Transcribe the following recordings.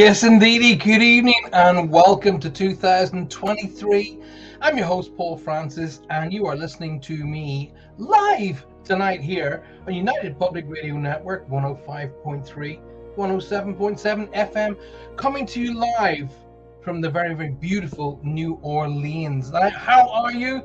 Yes, indeedy. Good evening and welcome to 2023. I'm your host, Paul Francis, and you are listening to me live tonight here on United Public Radio Network 105.3, 107.7 FM, coming to you live from the very, very beautiful New Orleans. How are you?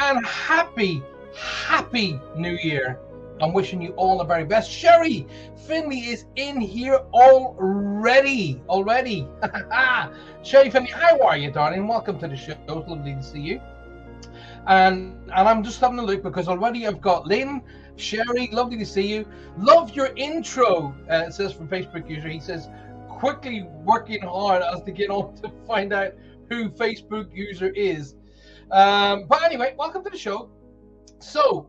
And happy, happy New Year. I'm wishing you all the very best. Sherry Finley is in here already. Already. Sherry Finley, how are you, darling? Welcome to the show. It's lovely to see you. And and I'm just having a look because already I've got Lynn, Sherry, lovely to see you. Love your intro, uh, it says from Facebook user. He says, quickly working hard as to get on to find out who Facebook user is. Um, but anyway, welcome to the show. So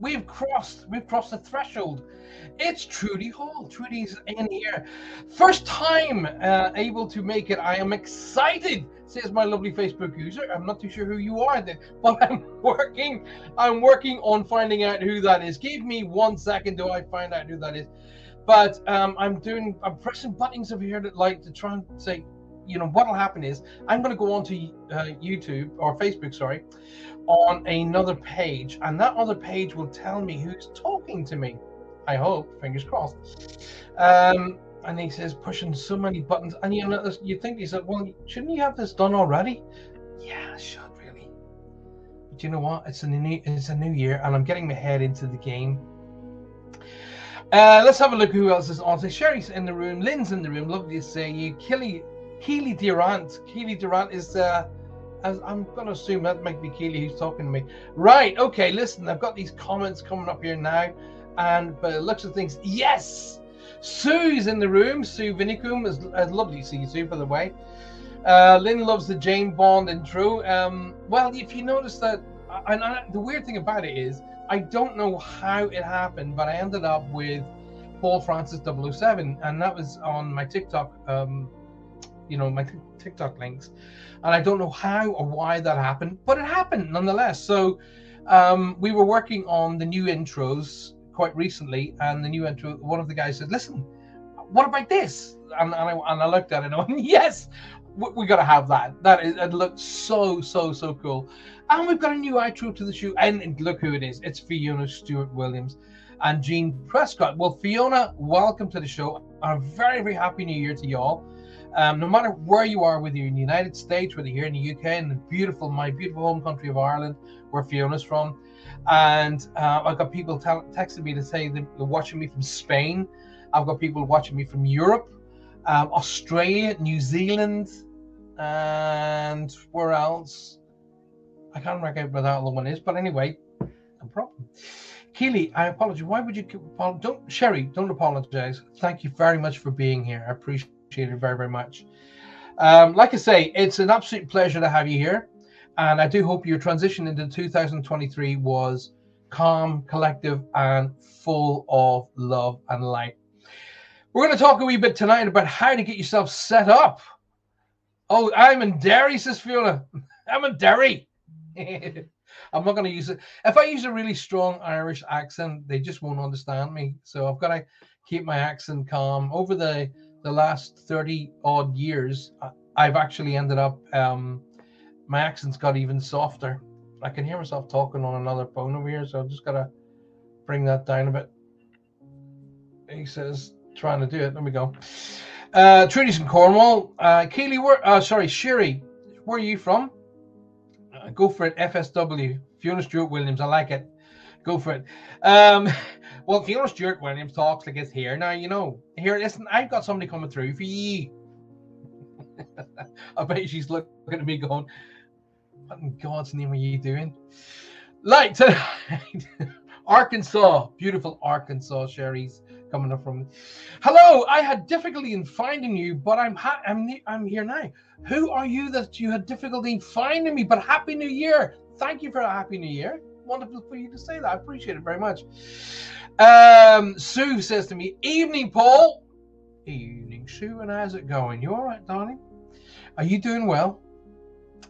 We've crossed, we've crossed the threshold. It's Trudy Hall. Trudy's in here. First time uh, able to make it. I am excited, says my lovely Facebook user. I'm not too sure who you are, but I'm working. I'm working on finding out who that is. Give me one second till I find out who that is. But um, I'm doing. I'm pressing buttons over here that like to try and say, you know, what'll happen is I'm going to go onto uh, YouTube or Facebook, sorry, on another page, and that other page will tell me who's talking to me. I hope, fingers crossed. Um, and he says pushing so many buttons, and you know, you think he said, well, shouldn't you have this done already? Yeah, I should really. But you know what? It's a new, it's a new year, and I'm getting my head into the game. Uh, let's have a look who else is on. So Sherry's in the room, Lynn's in the room. Lovely to see you. Kelly, Keely Durant. Keely Durant is uh, I'm going to assume that might be Keely who's talking to me. Right. Okay. Listen, I've got these comments coming up here now, and the looks of things, yes, Sue's in the room. Sue Vinicum is lovely to see you, Sue. By the way, uh, Lynn loves the Jane Bond intro. Um, well, if you notice that, and I, the weird thing about it is, I don't know how it happened, but I ended up with Paul Francis 007, and that was on my TikTok. Um, you know, my TikTok links and I don't know how or why that happened, but it happened nonetheless. So um, we were working on the new intros quite recently, and the new intro, one of the guys said, "Listen, what about this?" And, and, I, and I looked at it and I went, "Yes, we, we got to have that. That is, it looks so so so cool." And we've got a new intro to the show, and look who it is. It's Fiona Stewart Williams and Jean Prescott. Well, Fiona, welcome to the show. A very very happy New Year to y'all. Um, no matter where you are, whether you're in the United States, whether you're in the UK, in the beautiful, my beautiful home country of Ireland, where Fiona's from, and uh, I've got people t- texting me to say they're watching me from Spain. I've got people watching me from Europe, um, Australia, New Zealand, and where else? I can't remember where that other one is, but anyway, no problem. Keely, I apologize. Why would you don't Sherry? Don't apologize. Thank you very much for being here. I appreciate appreciate it very, very much. Um, like I say, it's an absolute pleasure to have you here. And I do hope your transition into 2023 was calm, collective, and full of love and light. We're going to talk a wee bit tonight about how to get yourself set up. Oh, I'm in Derry, says Fiona. I'm in Derry. I'm not going to use it. If I use a really strong Irish accent, they just won't understand me. So I've got to keep my accent calm. Over the the last 30 odd years, I've actually ended up, um, my accent's got even softer. I can hear myself talking on another phone over here, so I've just gotta bring that down a bit. He says, trying to do it. There we go. Uh, Trudy's in Cornwall. Uh, Keely, where, uh, sorry, Sherry, where are you from? Uh, go for it, FSW. Fiona Stewart Williams, I like it. Go for it. Um, well, Fiona Stewart Williams talks like it's here. Now, you know, here, listen, I've got somebody coming through for you. I bet she's looking at me going, What in God's name are you doing? Like tonight, Arkansas, beautiful Arkansas, Sherry's coming up from. Hello, I had difficulty in finding you, but I'm ha- I'm I'm here now. Who are you that you had difficulty in finding me? But happy New Year! Thank you for a happy New Year wonderful for you to say that. I appreciate it very much. Um, Sue says to me, Evening, Paul. Evening, Sue, and how's it going? You all right, darling? Are you doing well?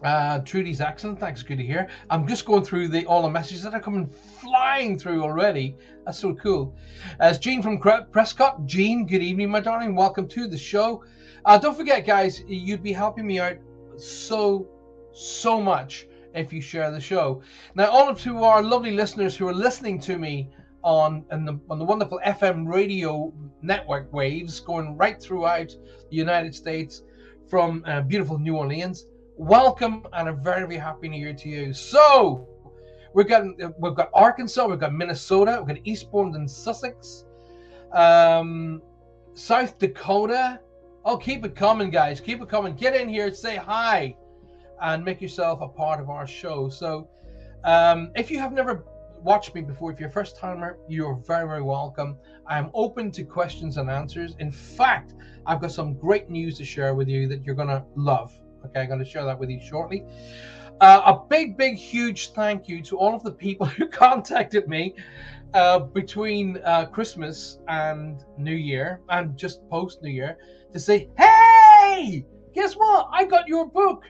Uh, Trudy's excellent. Thanks. Good to hear. I'm just going through the all the messages that are coming flying through already. That's so cool. As Jean from Prescott. Jean, good evening, my darling. Welcome to the show. Uh, don't forget, guys, you'd be helping me out so, so much if you share the show. Now, all of to our lovely listeners who are listening to me on the, on the wonderful FM radio network waves going right throughout the United States from uh, beautiful New Orleans. Welcome and a very, very happy New Year to you. So, we've got we've got Arkansas, we've got Minnesota, we've got Eastbourne and Sussex, um, South Dakota. Oh, keep it coming, guys. Keep it coming. Get in here, say hi, and make yourself a part of our show. So, um, if you have never watched me before, if you're a first timer, you're very, very welcome. I am open to questions and answers. In fact, I've got some great news to share with you that you're going to love. Okay, I'm going to share that with you shortly. Uh, a big, big, huge thank you to all of the people who contacted me uh, between uh, Christmas and New Year and just post New Year to say, hey, guess what? I got your book.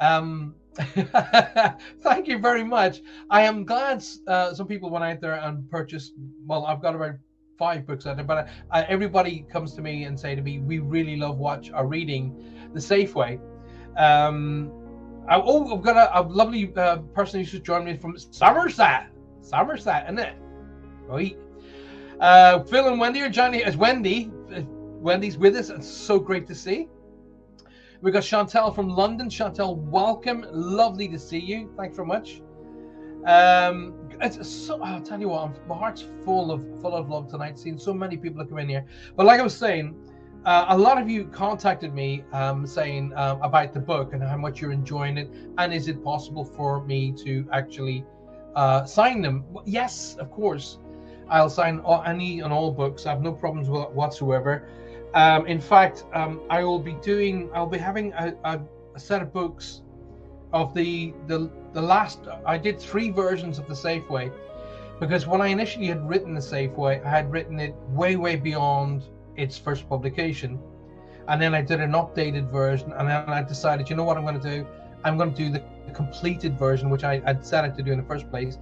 Um, thank you very much. I am glad uh, some people went out there and purchased. Well, I've got about five books out there, but uh, everybody comes to me and say to me, "We really love watch or reading the Safe Way." Um, I, oh, I've got a, a lovely uh, person who's just joined me from Somerset. Somerset, isn't it? Right. Uh, Phil and Wendy are joining Wendy. Uh, Wendy's with us. It's so great to see. We've got Chantel from London. Chantel, welcome. Lovely to see you. Thanks very much. Um, it's so. I'll tell you what. I'm, my heart's full of full of love tonight. Seeing so many people come in here. But like I was saying, uh, a lot of you contacted me um, saying uh, about the book and how much you're enjoying it, and is it possible for me to actually uh, sign them? Yes, of course. I'll sign any and all books. I have no problems with whatsoever. Um, in fact, um, I will be doing. I'll be having a, a, a, set of books of the the the last. I did three versions of the Safe Way because when I initially had written the Safe Way, I had written it way way beyond its first publication. And then I did an updated version, and then I decided, you know what I'm going to do? I'm going to do the completed version, which I had set out to do in the first place.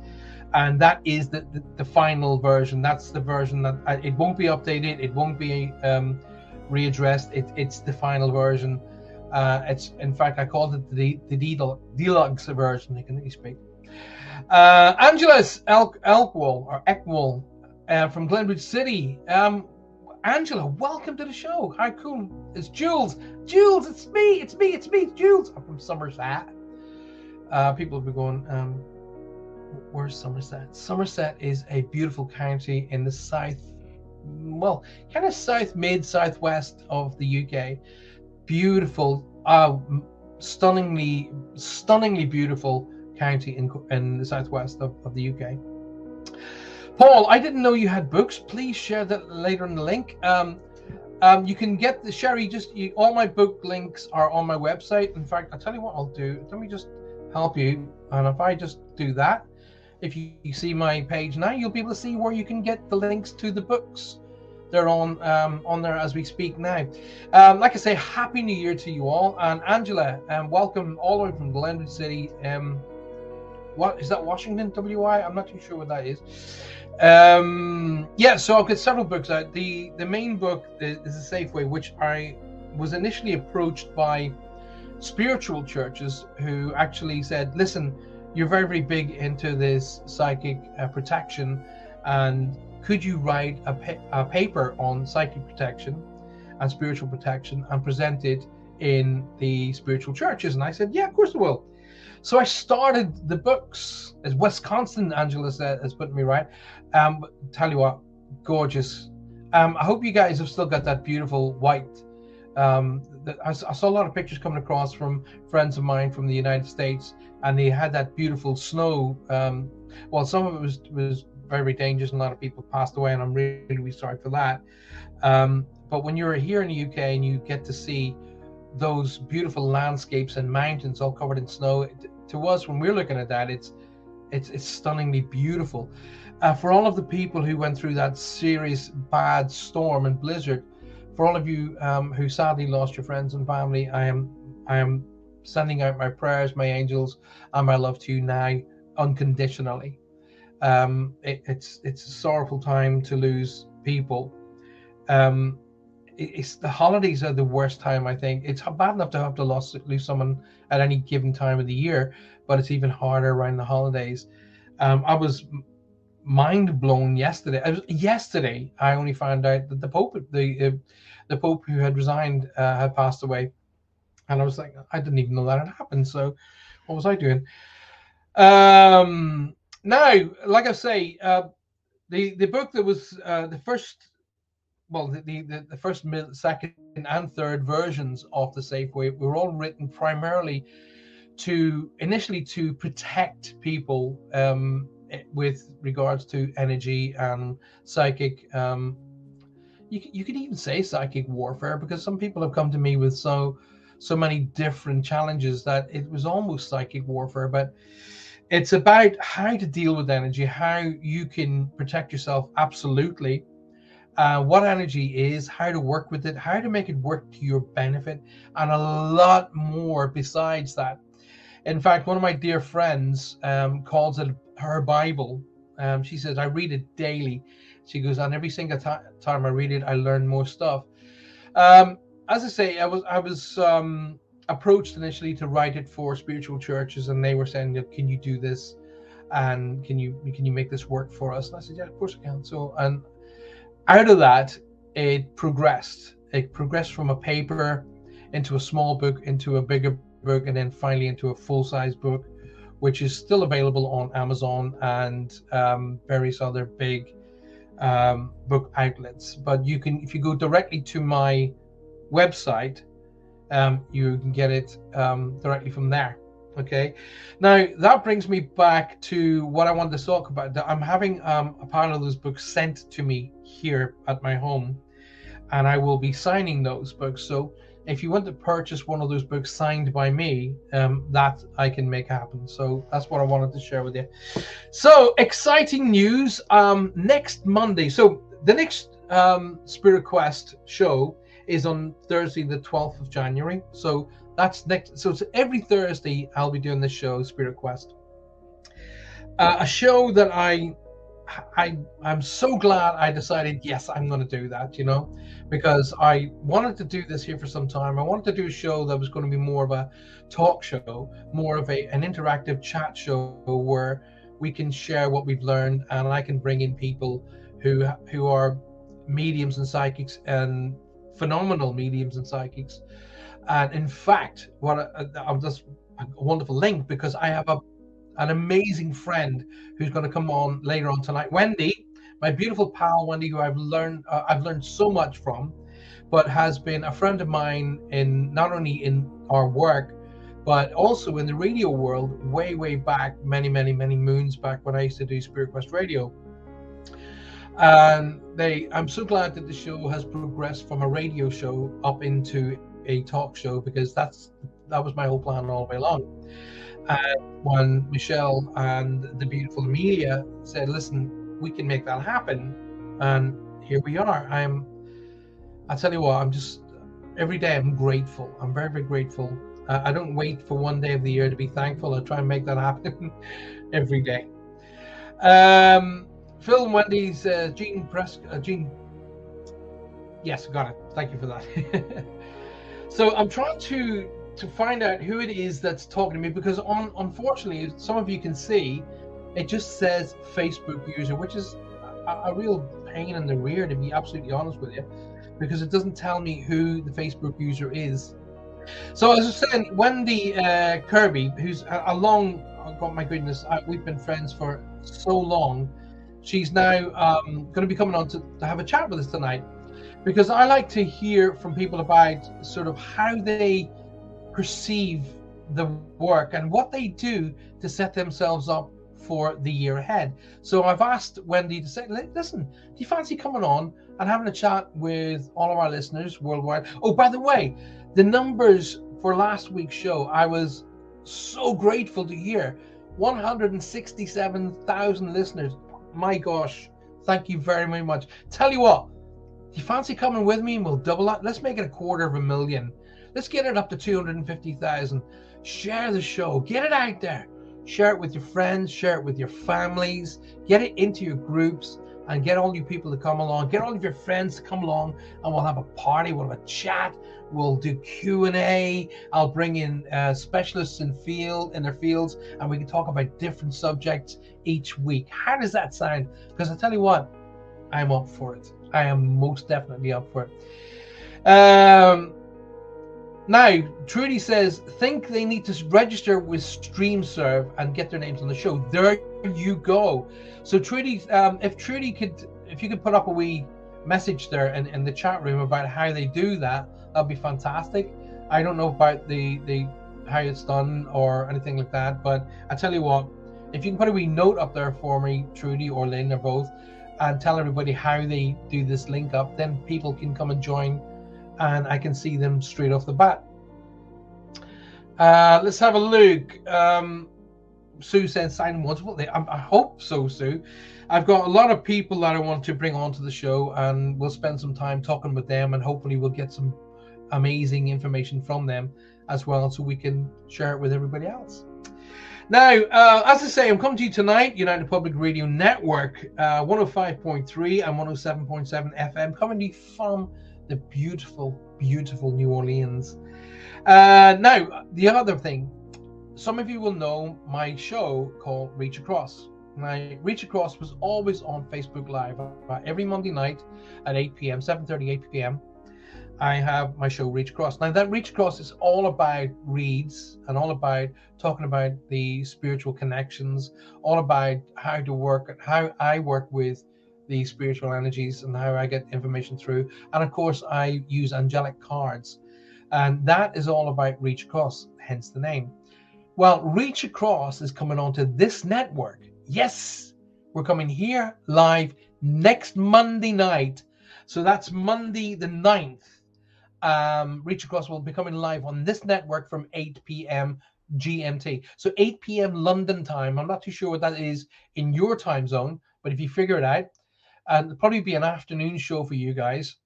And that is the, the, the final version. That's the version that I, it won't be updated, it won't be um, readdressed. It, it's the final version. Uh, it's in fact I called it the the deluxe version. You can speak. Uh, Angela's Elk Elkwall or Eckwall uh, from Glenwood City. Um, Angela, welcome to the show. Hi, cool. It's Jules. Jules, it's me. It's me. It's me. It's Jules. I'm from Somerset. Uh, people have been going, um, where's Somerset? Somerset is a beautiful county in the south, well, kind of south, mid, southwest of the UK. Beautiful, uh, stunningly, stunningly beautiful county in, in the southwest of, of the UK. Paul, I didn't know you had books. Please share that later in the link. Um, um, you can get the Sherry. Just you, all my book links are on my website. In fact, I'll tell you what I'll do. Let me just help you. And if I just do that, if you, you see my page now, you'll be able to see where you can get the links to the books. They're on um, on there as we speak now. Um, like I say, Happy New Year to you all. And Angela, um, welcome all the way from Glenwood City. Um, what is that? Washington, WI? I'm not too sure what that is. Um, yeah, so I've got several books out. The the main book is, is Safe Way, which I was initially approached by spiritual churches who actually said, "Listen, you're very very big into this psychic uh, protection, and could you write a, pa- a paper on psychic protection and spiritual protection and present it in the spiritual churches?" And I said, "Yeah, of course I will." So I started the books, as Wisconsin, Angela said, has put me right. Um, tell you what, gorgeous. Um, I hope you guys have still got that beautiful white. Um, I, I, saw a lot of pictures coming across from friends of mine from the United States, and they had that beautiful snow. Um, well, some of it was was very dangerous, and a lot of people passed away, and I'm really, really sorry for that. Um, but when you're here in the UK and you get to see those beautiful landscapes and mountains all covered in snow, to us when we're looking at that, it's it's it's stunningly beautiful. Uh, for all of the people who went through that serious bad storm and blizzard, for all of you um, who sadly lost your friends and family, I am I am sending out my prayers, my angels, and my love to you now unconditionally. Um, it, it's it's a sorrowful time to lose people. Um, it's the holidays are the worst time. I think it's bad enough to have to lose lose someone at any given time of the year, but it's even harder around the holidays. Um, I was mind blown yesterday. I was, yesterday, I only found out that the Pope, the uh, the Pope who had resigned, uh, had passed away, and I was like, I didn't even know that had happened. So, what was I doing? Um, now, like I say, uh, the the book that was uh, the first, well, the, the the first, second, and third versions of the Safe Way were all written primarily to initially to protect people um, with regards to energy and psychic. Um, you you could even say psychic warfare because some people have come to me with so so many different challenges that it was almost psychic warfare, but it's about how to deal with energy, how you can protect yourself absolutely, uh, what energy is, how to work with it, how to make it work to your benefit, and a lot more besides that. In fact, one of my dear friends um, calls it her Bible. Um, she says, I read it daily. She goes, and every single time I read it, I learn more stuff. Um, as I say, I was I was um, approached initially to write it for spiritual churches, and they were saying, "Can you do this? And can you can you make this work for us?" And I said, "Yeah, of course I can." So, and out of that, it progressed. It progressed from a paper into a small book, into a bigger book, and then finally into a full size book, which is still available on Amazon and um, various other big um, book outlets. But you can, if you go directly to my website, um, you can get it um, directly from there. Okay. Now that brings me back to what I wanted to talk about. I'm having um, a pile of those books sent to me here at my home, and I will be signing those books. So if you want to purchase one of those books signed by me, um, that I can make happen. So that's what I wanted to share with you. So exciting news! Um, next Monday. So the next um, Spirit Quest show is on Thursday, the 12th of January. So that's next. So it's every Thursday I'll be doing this show, Spirit Quest. Uh, a show that I, I, I'm so glad I decided yes, I'm going to do that. You know, because I wanted to do this here for some time. I wanted to do a show that was going to be more of a talk show, more of a an interactive chat show where we can share what we've learned, and I can bring in people who who are mediums and psychics and phenomenal mediums and psychics. And in fact, what I'm just a wonderful link because I have a an amazing friend who's going to come on later on tonight, Wendy, my beautiful pal Wendy, who I've learned uh, I've learned so much from, but has been a friend of mine in not only in our work, but also in the radio world way way back many many many moons back when I used to do Spirit Quest Radio. And they i'm so glad that the show has progressed from a radio show up into a talk show because that's that was my whole plan all the way along and when michelle and the beautiful amelia said listen we can make that happen and here we are i'm i tell you what i'm just every day i'm grateful i'm very very grateful uh, i don't wait for one day of the year to be thankful i try and make that happen every day um Phil and Wendy's uh, Gene Press. Uh, Gene. Yes, got it. Thank you for that. so I'm trying to to find out who it is that's talking to me because on unfortunately some of you can see it just says Facebook user, which is a, a real pain in the rear to be absolutely honest with you, because it doesn't tell me who the Facebook user is. So as I was saying, Wendy uh, Kirby, who's a, a long, oh God, my goodness, I, we've been friends for so long she's now um, going to be coming on to, to have a chat with us tonight because I like to hear from people about sort of how they perceive the work and what they do to set themselves up for the year ahead. So I've asked Wendy to say, listen, do you fancy coming on and having a chat with all of our listeners worldwide? Oh, by the way, the numbers for last week's show, I was so grateful to hear 167,000 listeners my gosh, thank you very, very much. Tell you what, do you fancy coming with me and we'll double that? Let's make it a quarter of a million. Let's get it up to 250,000. Share the show, get it out there. share it with your friends, share it with your families, get it into your groups, and get all you people to come along. Get all of your friends to come along, and we'll have a party. We'll have a chat. We'll do Q and A. I'll bring in uh, specialists in field in their fields, and we can talk about different subjects each week. How does that sound? Because I tell you what, I'm up for it. I am most definitely up for it. Um, now, Trudy says, think they need to register with StreamServe and get their names on the show. There you go. So, Trudy, um, if Trudy could, if you could put up a wee message there in, in the chat room about how they do that, that'd be fantastic. I don't know about the the how it's done or anything like that, but I tell you what, if you can put a wee note up there for me, Trudy or Lynn or both, and tell everybody how they do this link up, then people can come and join and I can see them straight off the bat. Uh, let's have a look. Um, Sue says sign multiple. I, I hope so, Sue. I've got a lot of people that I want to bring onto the show, and we'll spend some time talking with them, and hopefully we'll get some amazing information from them as well, so we can share it with everybody else. Now, uh, as I say, I'm coming to you tonight, United Public Radio Network, uh, 105.3 and 107.7 FM, coming to you from the beautiful, beautiful New Orleans. Uh, now, the other thing, some of you will know my show called Reach Across. My Reach Across was always on Facebook Live uh, every Monday night at 8 p.m., 7:30, 8 p.m. I have my show Reach Across. Now that Reach Across is all about reads and all about talking about the spiritual connections, all about how to work, how I work with the spiritual energies and how I get information through. And of course, I use angelic cards. And that is all about Reach Across, hence the name. Well, Reach Across is coming onto this network. Yes, we're coming here live next Monday night. So that's Monday the 9th. Um, Reach Across will be coming live on this network from 8 p.m. GMT. So 8 p.m. London time. I'm not too sure what that is in your time zone, but if you figure it out, and probably be an afternoon show for you guys.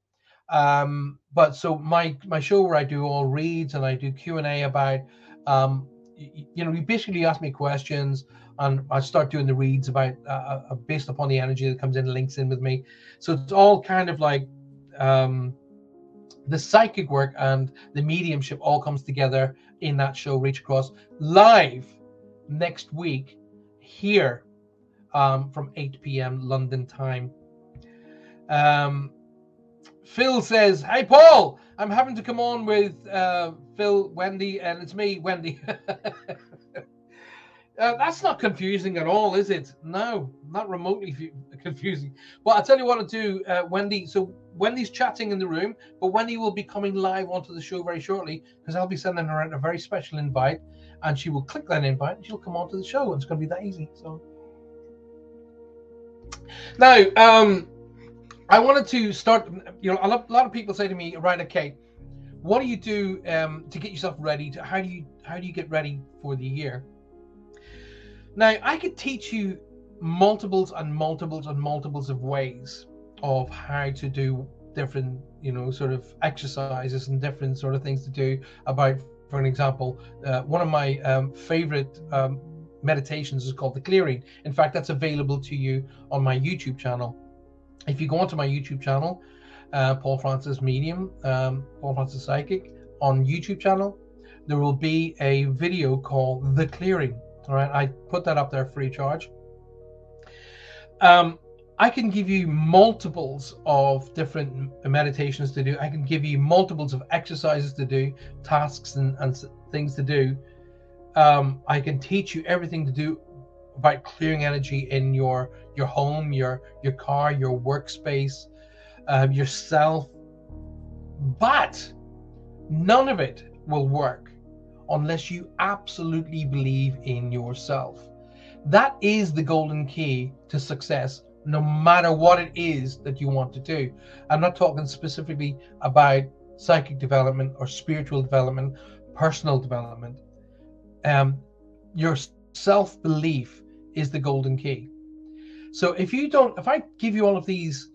Um, but so my my show where I do all reads and I do Q and A about, um, you, you know, you basically ask me questions and I start doing the reads about uh, uh, uh, based upon the energy that comes in links in with me. So it's all kind of like um, the psychic work and the mediumship all comes together in that show Reach Across live next week here um, from 8 p.m. London time. Um, Phil says, "Hey Paul, I'm having to come on with uh, Phil, Wendy, and it's me, Wendy." uh, that's not confusing at all, is it? No, not remotely confusing. Well, I'll tell you what to do, uh, Wendy. So Wendy's chatting in the room, but Wendy will be coming live onto the show very shortly because I'll be sending her out a very special invite, and she will click that invite and she'll come onto the show. And it's going to be that easy. So now, um, I wanted to start. You know, a lot, a lot of people say to me, "Right, okay, what do you do um, to get yourself ready? To, how do you how do you get ready for the year?" Now, I could teach you multiples and multiples and multiples of ways of how to do different, you know, sort of exercises and different sort of things to do. About, for an example, uh, one of my um, favorite um, meditations is called the clearing. In fact, that's available to you on my YouTube channel if you go onto my YouTube channel, uh, Paul Francis Medium, um, Paul Francis Psychic, on YouTube channel, there will be a video called The Clearing. All right, I put that up there free charge. Um, I can give you multiples of different meditations to do. I can give you multiples of exercises to do, tasks and, and things to do. Um, I can teach you everything to do about clearing energy in your your home, your your car, your workspace, uh, yourself. But none of it will work unless you absolutely believe in yourself. That is the golden key to success, no matter what it is that you want to do. I'm not talking specifically about psychic development or spiritual development, personal development. Um, your self belief is the golden key. So if you don't, if I give you all of these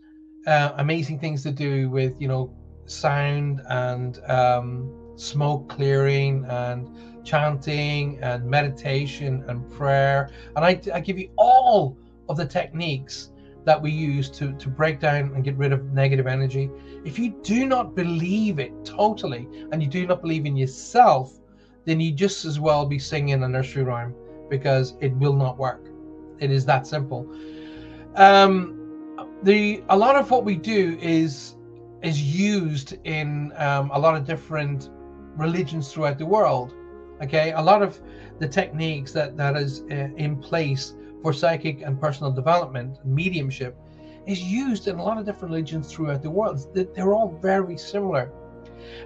uh, amazing things to do with, you know, sound and um, smoke clearing and chanting and meditation and prayer. And I, I give you all of the techniques that we use to, to break down and get rid of negative energy. If you do not believe it totally and you do not believe in yourself, then you just as well be singing a nursery rhyme because it will not work. It is that simple. Um, the a lot of what we do is is used in um, a lot of different religions throughout the world. Okay, a lot of the techniques that that is uh, in place for psychic and personal development, mediumship, is used in a lot of different religions throughout the world. They're all very similar.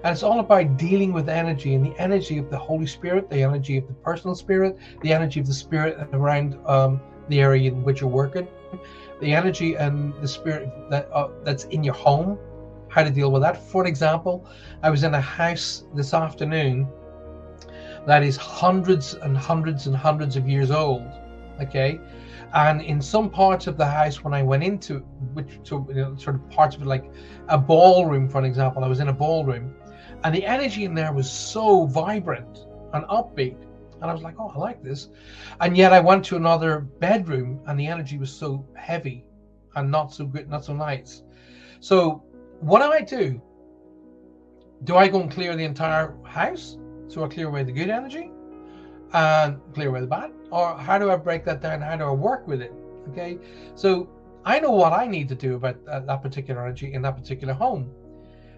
And it's all about dealing with energy and the energy of the Holy Spirit, the energy of the personal spirit, the energy of the spirit around um, the area in which you're working, the energy and the spirit that uh, that's in your home, how to deal with that. For example, I was in a house this afternoon that is hundreds and hundreds and hundreds of years old. Okay, and in some parts of the house when I went into which so, you know, sort of parts of it like a ballroom, for example, I was in a ballroom, and the energy in there was so vibrant and upbeat and I was like, oh, I like this. And yet I went to another bedroom and the energy was so heavy and not so good, not so nice. So what do I do? Do I go and clear the entire house? So I clear away the good energy and clear away the bad? Or how do I break that down? How do I work with it? Okay. So I know what I need to do about that particular energy in that particular home.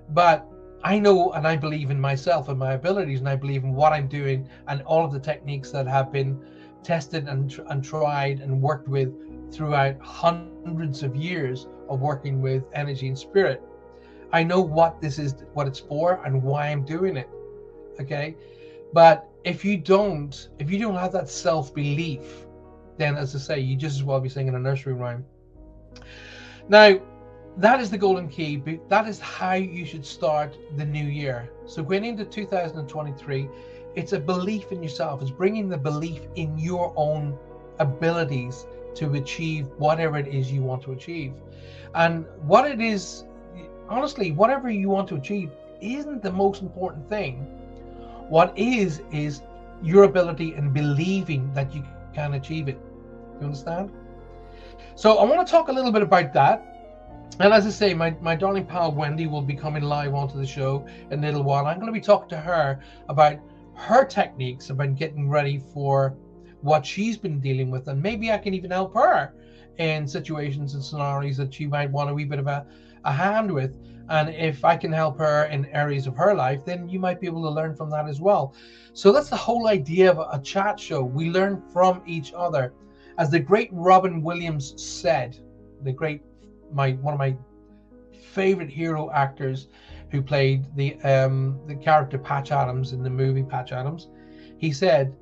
But I know and I believe in myself and my abilities, and I believe in what I'm doing and all of the techniques that have been tested and, and tried and worked with throughout hundreds of years of working with energy and spirit. I know what this is, what it's for, and why I'm doing it. Okay. But if you don't, if you don't have that self belief, then as I say, you just as well be singing a nursery rhyme. Now, that is the golden key. That is how you should start the new year. So going into 2023, it's a belief in yourself. It's bringing the belief in your own abilities to achieve whatever it is you want to achieve. And what it is, honestly, whatever you want to achieve isn't the most important thing. What is, is your ability and believing that you can achieve it. You understand? So I want to talk a little bit about that and as I say, my, my darling pal Wendy will be coming live onto the show in a little while. I'm going to be talking to her about her techniques about getting ready for what she's been dealing with, and maybe I can even help her in situations and scenarios that she might want a wee bit of a, a hand with. And if I can help her in areas of her life, then you might be able to learn from that as well. So that's the whole idea of a chat show. We learn from each other. As the great Robin Williams said, the great my one of my favorite hero actors who played the um, the character Patch Adams in the movie Patch Adams. He said,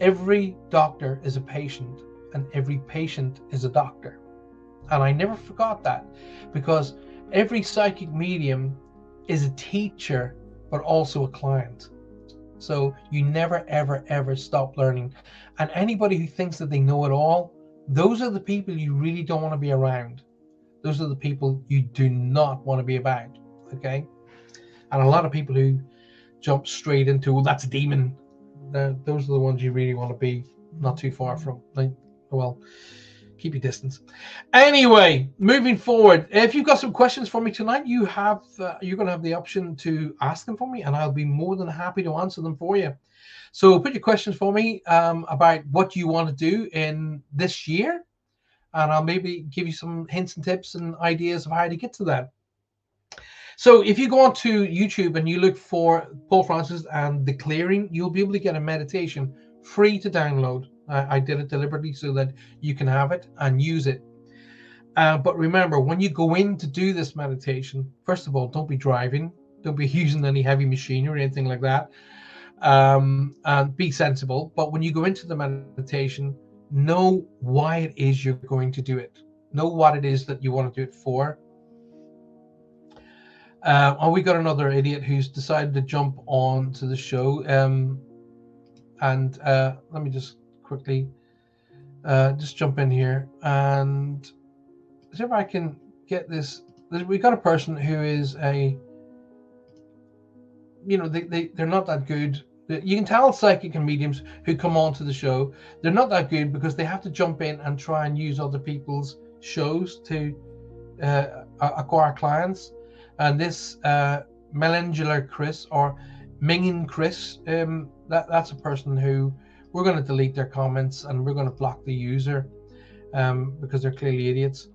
"Every doctor is a patient, and every patient is a doctor." And I never forgot that because every psychic medium is a teacher, but also a client. So you never, ever, ever stop learning. And anybody who thinks that they know it all, those are the people you really don't want to be around those are the people you do not want to be about. Okay. And a lot of people who jump straight into, well, that's a demon. those are the ones you really want to be not too far from. Like, well, keep your distance. Anyway, moving forward, if you've got some questions for me tonight, you have uh, you're going to have the option to ask them for me, and I'll be more than happy to answer them for you. So put your questions for me um, about what you want to do in this year and I'll maybe give you some hints and tips and ideas of how to get to that. So if you go onto YouTube and you look for Paul Francis and the clearing, you'll be able to get a meditation free to download. I, I did it deliberately so that you can have it and use it. Uh, but remember, when you go in to do this meditation, first of all, don't be driving, don't be using any heavy machinery or anything like that. Um, and be sensible. But when you go into the meditation, know why it is you're going to do it know what it is that you want to do it for uh, oh we got another idiot who's decided to jump on to the show um, and uh, let me just quickly uh, just jump in here and see if I can get this we got a person who is a you know, they, they, they're not that good. You can tell psychic and mediums who come onto the show, they're not that good because they have to jump in and try and use other people's shows to uh, acquire clients. And this uh, Melangular Chris or Mingin Chris, um, that, that's a person who we're going to delete their comments and we're going to block the user um, because they're clearly idiots.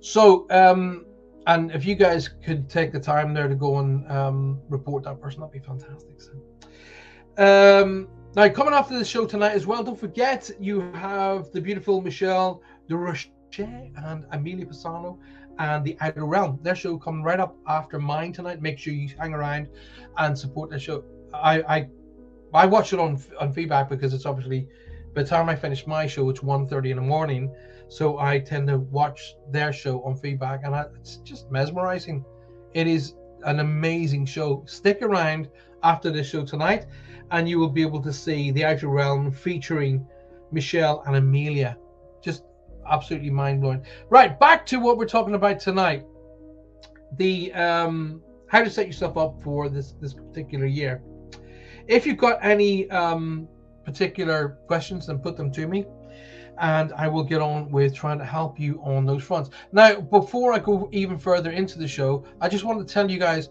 So, um, and if you guys could take the time there to go and um, report that person, that'd be fantastic. So, um, now, coming after the show tonight as well, don't forget you have the beautiful Michelle Desrochers and Amelia Pisano and the Outer Realm. Their show coming right up after mine tonight. Make sure you hang around and support their show. I I, I watch it on on feedback because it's obviously by the time I finish my show, it's 1.30 in the morning. So I tend to watch their show on feedback, and I, it's just mesmerizing. It is an amazing show. Stick around after the show tonight, and you will be able to see the Outer Realm featuring Michelle and Amelia. Just absolutely mind blowing. Right, back to what we're talking about tonight. The um, how to set yourself up for this this particular year. If you've got any um, particular questions, then put them to me, and I will get on with trying to help you on those fronts. Now, before I go even further into the show, I just want to tell you guys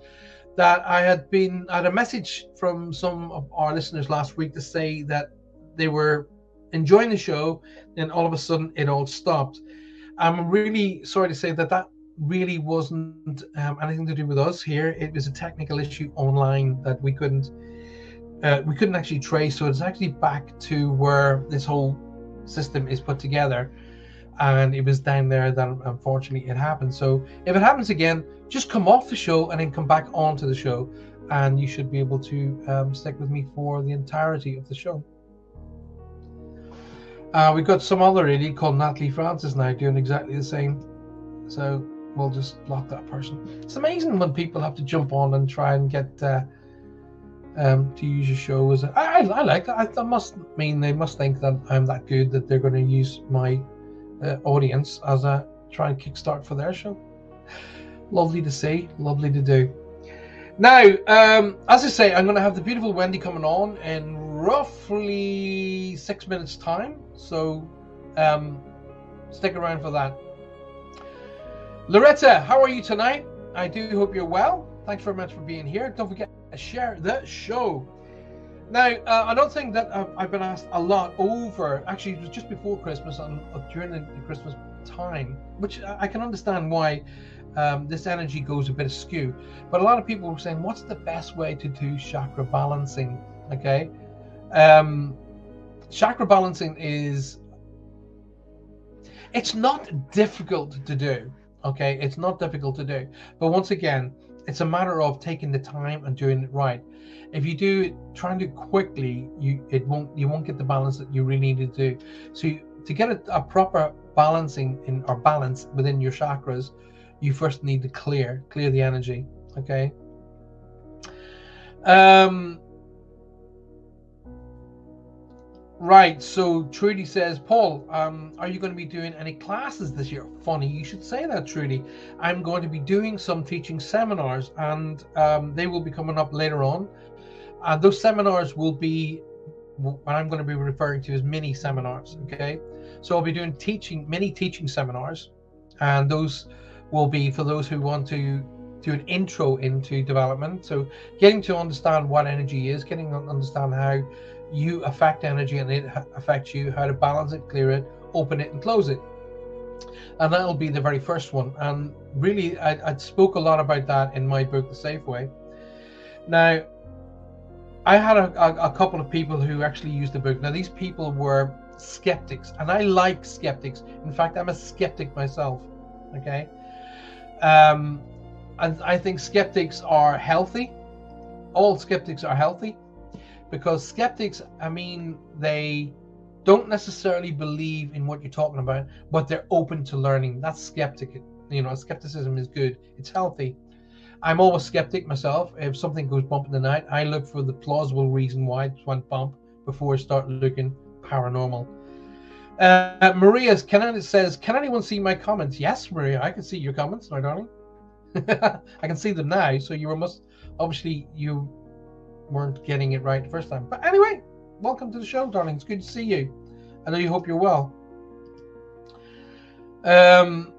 that I had been I had a message from some of our listeners last week to say that they were enjoying the show, and all of a sudden it all stopped. I'm really sorry to say that that really wasn't um, anything to do with us here. It was a technical issue online that we couldn't uh, we couldn't actually trace. So it's actually back to where this whole system is put together, and it was down there that unfortunately it happened. So if it happens again, just come off the show and then come back onto the show, and you should be able to um, stick with me for the entirety of the show. Uh, we've got some other idiot called Natalie Francis now doing exactly the same. So we'll just block that person. It's amazing when people have to jump on and try and get uh, um, to use your show. As I, I like that. I, that must mean they must think that I'm that good that they're going to use my audience as a try and kickstart for their show. Lovely to see. Lovely to do. Now, um, as I say, I'm going to have the beautiful Wendy coming on in roughly six minutes' time. So um, stick around for that. Loretta, how are you tonight? I do hope you're well. Thanks very much for being here. Don't forget to share the show. Now, uh, I don't think that I've, I've, been asked a lot over, actually, it was just before Christmas and uh, during the, the, Christmas time, which I can understand why um, this energy goes a bit askew. But a lot of people were saying, what's the best way to do chakra balancing? Okay. Um, chakra balancing is it's not difficult to do okay it's not difficult to do but once again it's a matter of taking the time and doing it right if you do it trying to quickly you it won't you won't get the balance that you really need to do so you, to get a, a proper balancing in or balance within your chakras you first need to clear clear the energy okay um Right. So Trudy says, Paul, um, are you going to be doing any classes this year? Funny, you should say that, Trudy. I'm going to be doing some teaching seminars, and um, they will be coming up later on. And those seminars will be what I'm going to be referring to as mini seminars. Okay. So I'll be doing teaching, mini teaching seminars, and those will be for those who want to do an intro into development. So getting to understand what energy is, getting to understand how you affect energy and it affects you, how to balance it, clear it, open it, and close it. And that'll be the very first one. And really, I, I spoke a lot about that in my book, The Safe Way. Now, I had a, a, a couple of people who actually used the book. Now, these people were skeptics, and I like skeptics. In fact, I'm a skeptic myself. Okay. Um, and I think skeptics are healthy. All skeptics are healthy because skeptics, I mean, they don't necessarily believe in what you're talking about, but they're open to learning. That's skeptic. You know, skepticism is good. It's healthy. I'm always skeptic myself. If something goes bump in the night, I look for the plausible reason why it went bump before I start looking paranormal. Uh, Maria can, says, "Can anyone see my comments?" Yes, Maria, I can see your comments, my darling. I can see them now. So you were must obviously you weren't getting it right the first time. But anyway, welcome to the show, darling. It's good to see you. I know you hope you're well. Um,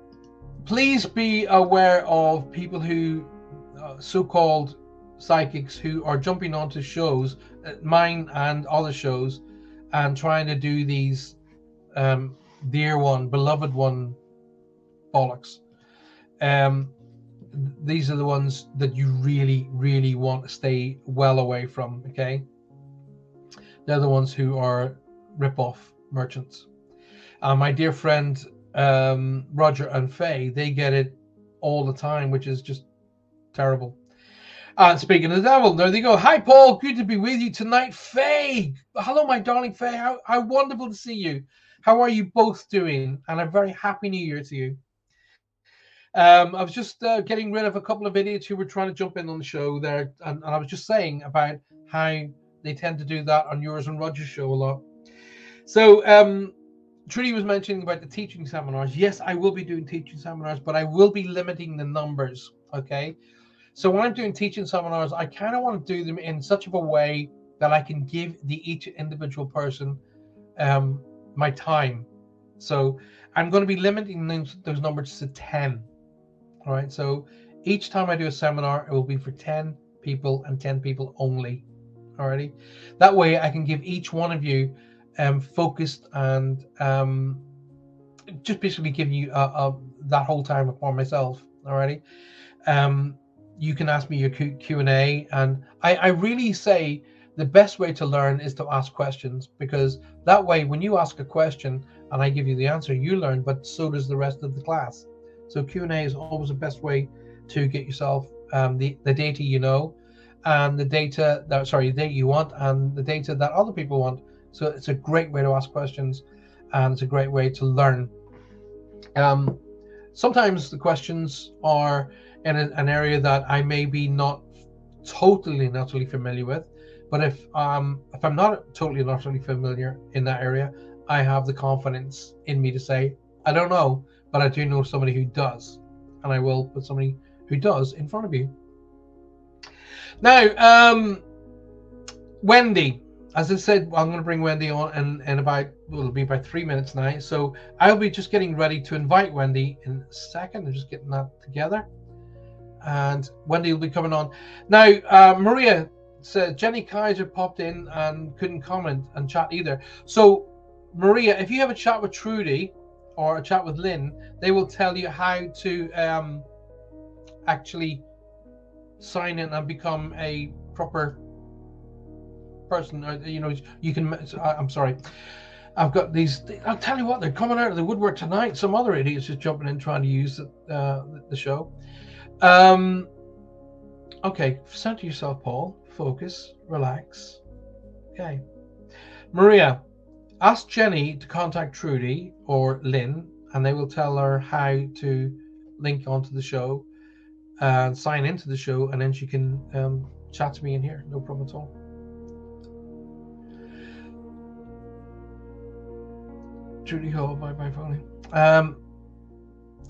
please be aware of people who, so-called psychics, who are jumping onto shows, uh, mine and other shows, and trying to do these um, dear one, beloved one bollocks. Um, these are the ones that you really, really want to stay well away from. Okay, they're the ones who are rip-off merchants. Uh, my dear friend um, Roger and Faye, they get it all the time, which is just terrible. And speaking of the devil, there they go. Hi, Paul. Good to be with you tonight. Faye. Hello, my darling Faye. How, how wonderful to see you. How are you both doing? And a very happy new year to you. Um, I was just uh, getting rid of a couple of idiots who were trying to jump in on the show there. And, and I was just saying about how they tend to do that on yours and Roger's show a lot. So, um, Trudy was mentioning about the teaching seminars. Yes, I will be doing teaching seminars, but I will be limiting the numbers. Okay. So when I'm doing teaching seminars, I kind of want to do them in such of a way that I can give the each individual person um, my time. So I'm going to be limiting those, numbers to 10. All right. So each time I do a seminar, it will be for 10 people and 10 people only. Alrighty. That way I can give each one of you um, focused and um, just basically give you a, a, that whole time upon myself. Alrighty. Um, you can ask me your Q and A, and I, I really say the best way to learn is to ask questions because that way, when you ask a question and I give you the answer, you learn, but so does the rest of the class. So Q and A is always the best way to get yourself um, the the data you know, and the data that sorry data you want and the data that other people want so it's a great way to ask questions and it's a great way to learn. Um, sometimes the questions are in a, an area that I may be not totally naturally familiar with, but if um if I'm not totally naturally familiar in that area, I have the confidence in me to say I don't know, but I do know somebody who does, and I will put somebody who does in front of you. Now, um, Wendy, as I said, I'm going to bring Wendy on in, in about, well, it'll be about three minutes now. So I'll be just getting ready to invite Wendy in a second. I'm just getting that together. And Wendy will be coming on. Now, uh, Maria said Jenny Kaiser popped in and couldn't comment and chat either. So, Maria, if you have a chat with Trudy or a chat with Lynn, they will tell you how to um, actually sign in and become a proper person. Uh, you know, you can. I'm sorry. I've got these. I'll tell you what, they're coming out of the woodwork tonight. Some other idiots just jumping in trying to use the, uh, the show. Um, okay, center yourself, Paul. Focus, relax. Okay, Maria, ask Jenny to contact Trudy or Lynn, and they will tell her how to link onto the show and sign into the show, and then she can um, chat to me in here. No problem at all. Trudy Hall by my phone. Um,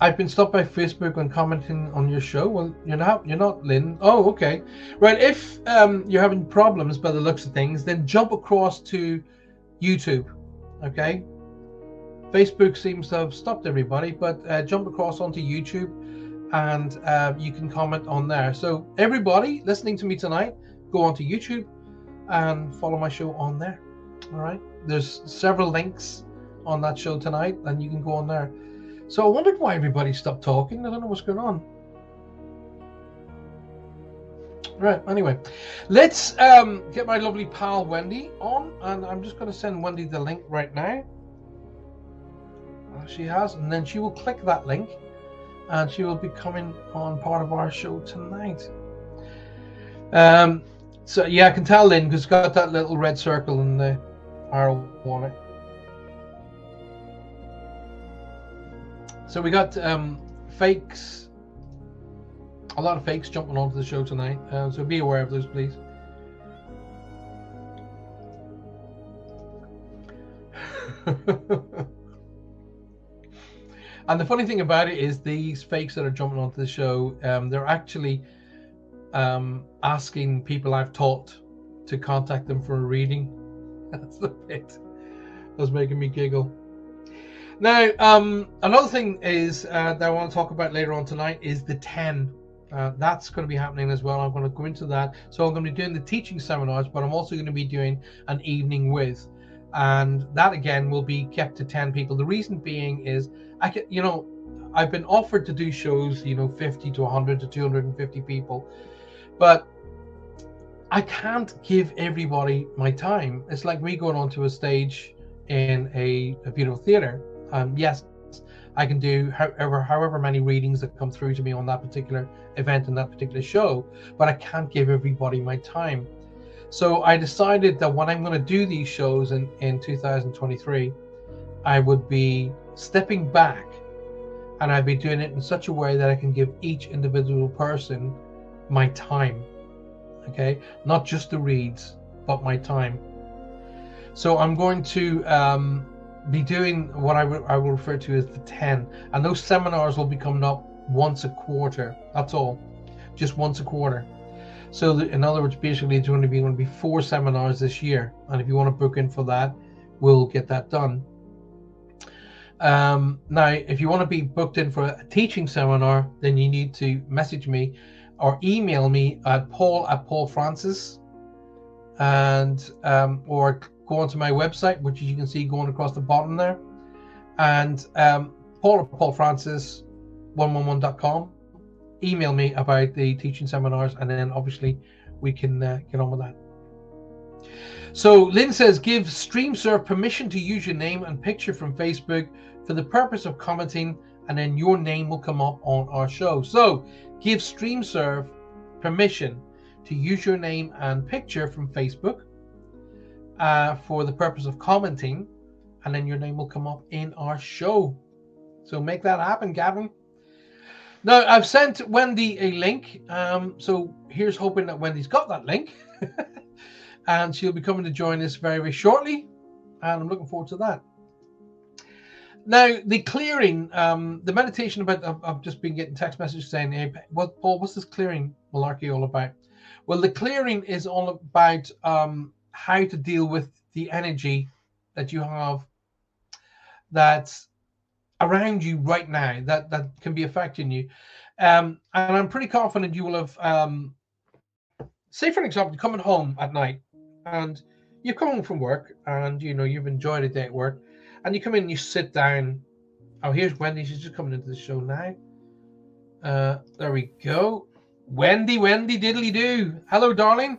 I've been stopped by Facebook on commenting on your show. Well, you're not. You're not, Lynn. Oh, okay. Right. If um, you're having problems by the looks of things, then jump across to YouTube. Okay. Facebook seems to have stopped everybody, but uh, jump across onto YouTube, and uh, you can comment on there. So everybody listening to me tonight, go onto YouTube and follow my show on there. All right. There's several links on that show tonight, and you can go on there. So I wondered why everybody stopped talking. I don't know what's going on. Right, anyway, let's um, get my lovely pal Wendy on, and I'm just going to send Wendy the link right now. She has, and then she will click that link, and she will be coming on part of our show tonight. Um, so yeah, I can tell Lynn because got that little red circle and the arrow on it. So we got um, fakes, a lot of fakes jumping onto the show tonight. Uh, so be aware of those, please. and the funny thing about it is these fakes that are jumping onto the show, um, they're actually um, asking people I've taught to contact them for a reading. That's the bit that's making me giggle. Now, um, another thing is uh, that I want to talk about later on tonight is the 10. Uh, that's going to be happening as well. I'm going to go into that. So I'm going to be doing the teaching seminars, but I'm also going to be doing an evening with, and that again will be kept to 10 people. The reason being is I can, you know, I've been offered to do shows, you know, 50 to 100 to 250 people, but I can't give everybody my time. It's like me going onto a stage in a, a beautiful theater. Um, yes, I can do however however many readings that come through to me on that particular event and that particular show, but I can't give everybody my time. So I decided that when I'm going to do these shows in, in 2023, I would be stepping back and I'd be doing it in such a way that I can give each individual person my time. Okay, not just the reads, but my time. So I'm going to um, be doing what I, I will refer to as the 10, and those seminars will be coming up once a quarter. That's all, just once a quarter. So, the, in other words, basically, it's going to be going to be four seminars this year, and if you want to book in for that, we'll get that done. Um, now, if you want to be booked in for a teaching seminar, then you need to message me or email me at paul at paul francis and um, or go onto my website, which as you can see going across the bottom there, and um, Paul Paul Francis 111.com. Email me about the teaching seminars, and then obviously we can uh, get on with that. So Lynn says, give StreamServe permission to use your name and picture from Facebook for the purpose of commenting, and then your name will come up on our show. So give StreamServe permission to use your name and picture from Facebook uh, for the purpose of commenting, and then your name will come up in our show. So make that happen, Gavin. Now I've sent Wendy a link. Um, so here's hoping that Wendy's got that link. and she'll be coming to join us very, very shortly. And I'm looking forward to that. Now, the clearing, um, the meditation about, I've, I've, just been getting text messages saying, hey, what, Paul, what's this clearing malarkey all about? Well, the clearing is all about um, how to deal with the energy that you have that's around you right now that, that can be affecting you. Um, and I'm pretty confident you will have, um, say, for an example, you're coming home at night and you come home from work and you know you've enjoyed a day at work and you come in and you sit down. Oh, here's Wendy. She's just coming into the show now. Uh, there we go. Wendy, Wendy, diddly do. Hello, darling.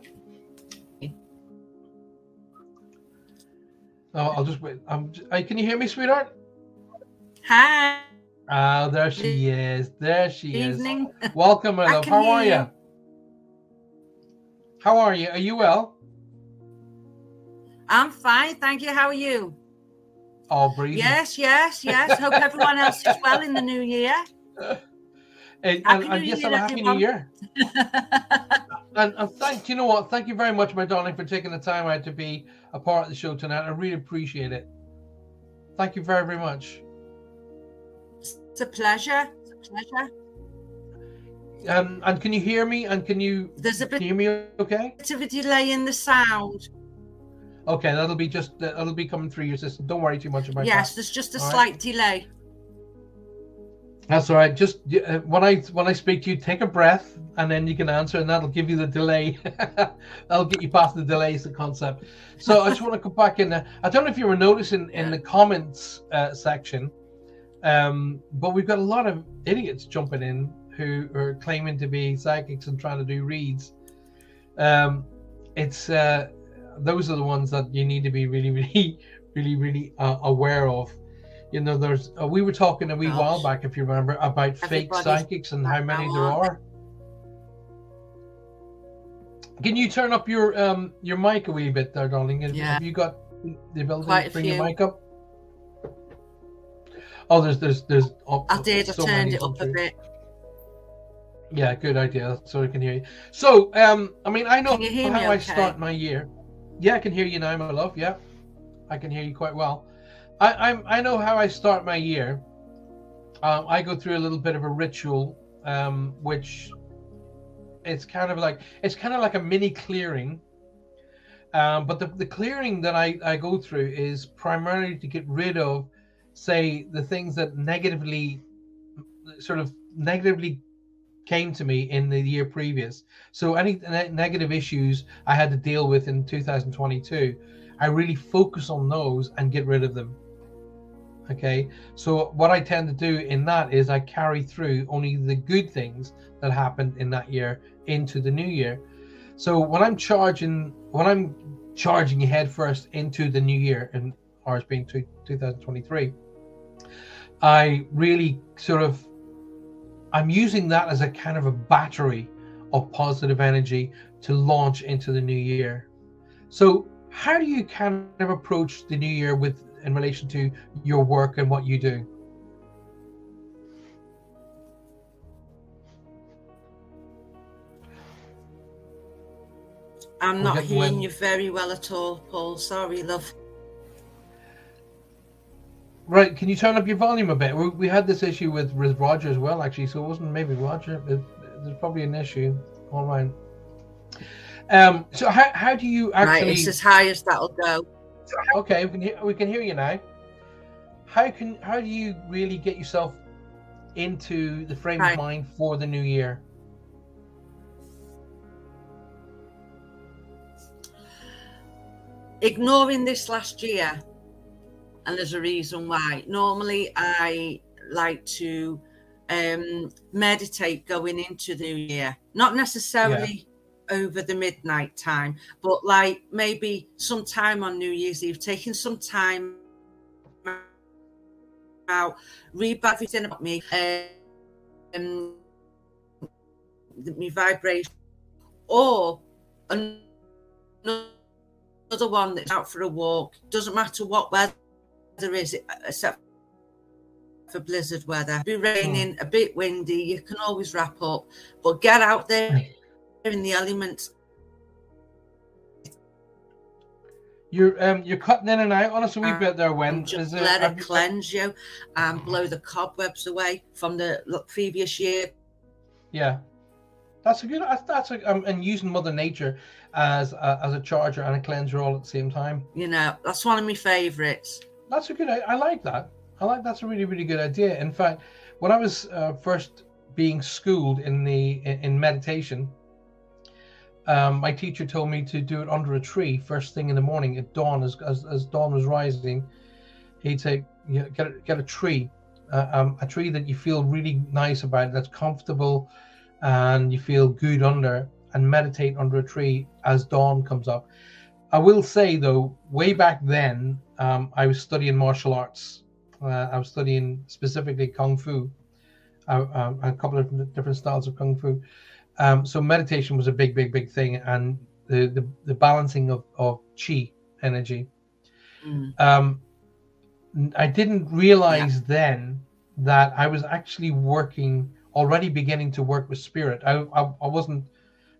Oh, I'll just wait. Um, hey, can you hear me, sweetheart? Hi. Oh, there she is. There she Evening. is. Welcome, my love. How are you? you? How are you? Are you well? I'm fine, thank you. How are you? All breathing. Yes, yes, yes. Hope everyone else is well in the new year. And, and, and yes, a happy new year. and, and thank you know what? Thank you very much, my darling, for taking the time out to be a part of the show tonight. I really appreciate it. Thank you very, very much. It's a pleasure. It's a pleasure. Um, and can you hear me? And can you There's a bit, hear me okay? Bit of a delay in the sound. Okay, that'll be just that'll be coming through your system. Don't worry too much about yes, that. Yes, there's just a all slight right? delay. That's all right. Just uh, when I when I speak to you, take a breath, and then you can answer, and that'll give you the delay. that'll get you past the delays, the concept. So I just want to come back in there. I don't know if you were noticing in the comments uh, section, um, but we've got a lot of idiots jumping in who are claiming to be psychics and trying to do reads. Um, it's uh, those are the ones that you need to be really, really, really, really uh, aware of. You know, there's uh, we were talking a wee Gosh. while back, if you remember, about fake psychics and how many there are. Can you turn up your um your mic a wee bit there, darling? Have, yeah. have you got the ability Quite to bring your mic up? Oh, there's there's there's. Oh, I did. So I turned it up a bit. Yeah, good idea. So I can hear you. So, um, I mean, I know how I start my year. Yeah, I can hear you now, my love. Yeah, I can hear you quite well. I, I'm I know how I start my year. Um, I go through a little bit of a ritual, um, which it's kind of like it's kind of like a mini clearing, Um, but the, the clearing that I, I go through is primarily to get rid of, say, the things that negatively, sort of negatively came to me in the year previous. So any ne- negative issues I had to deal with in 2022, I really focus on those and get rid of them. Okay. So what I tend to do in that is I carry through only the good things that happened in that year into the new year. So when I'm charging, when I'm charging head first into the new year, and ours being 2023, I really sort of I'm using that as a kind of a battery of positive energy to launch into the new year. So, how do you kind of approach the new year with in relation to your work and what you do? I'm not hearing when... you very well at all, Paul. Sorry, love. Right, can you turn up your volume a bit? We, we had this issue with, with Roger as well, actually, so it wasn't maybe Roger. It, there's probably an issue. All right. Um, so how, how do you actually? Right, it's as high as that'll go. Okay, we can hear, we can hear you now. How can how do you really get yourself into the frame right. of mind for the new year? Ignoring this last year and there's a reason why. Normally, I like to um, meditate going into the new year, not necessarily. Over the midnight time, but like maybe sometime on New Year's Eve, taking some time out, read everything about me, and um, my vibration, or another one that's out for a walk. Doesn't matter what weather is, except for blizzard weather. Be raining, mm. a bit windy. You can always wrap up, but get out there in the elements. You're um you're cutting in and out on us a wee bit there. When just let it, cleanse you and blow the cobwebs away from the previous year. Yeah, that's a good. That's a um, and using Mother Nature as a, as a charger and a cleanser all at the same time. You know, that's one of my favorites that's a good. I like that. I like that's a really really good idea. In fact, when I was uh, first being schooled in the in meditation, um, my teacher told me to do it under a tree first thing in the morning at dawn, as as, as dawn was rising. He'd say, "Get a, get a tree, uh, um, a tree that you feel really nice about, that's comfortable, and you feel good under, and meditate under a tree as dawn comes up." I will say though, way back then, um, I was studying martial arts. Uh, I was studying specifically kung fu, uh, um, a couple of different styles of kung fu. Um, so meditation was a big, big, big thing, and the the, the balancing of of chi energy. Mm. Um, I didn't realize yeah. then that I was actually working already beginning to work with spirit. I I, I wasn't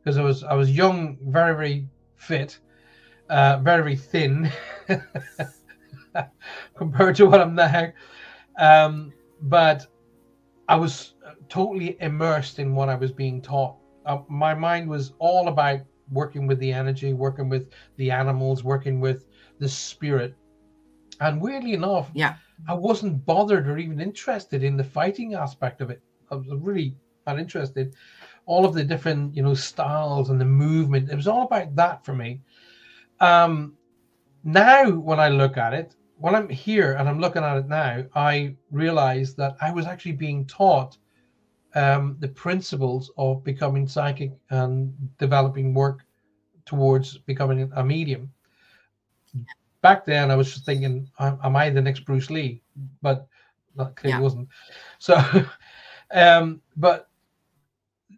because I was I was young, very very fit, uh, very very thin. compared to what I'm now. Um, but I was totally immersed in what I was being taught. Uh, my mind was all about working with the energy, working with the animals, working with the spirit. And weirdly enough, yeah, I wasn't bothered or even interested in the fighting aspect of it. I was really not interested. All of the different, you know, styles and the movement. It was all about that for me. Um, now, when I look at it, when I'm here and I'm looking at it now, I realize that I was actually being taught um, the principles of becoming psychic and developing work towards becoming a medium. Back then, I was just thinking, "Am I the next Bruce Lee?" But that clearly yeah. wasn't. So, um, but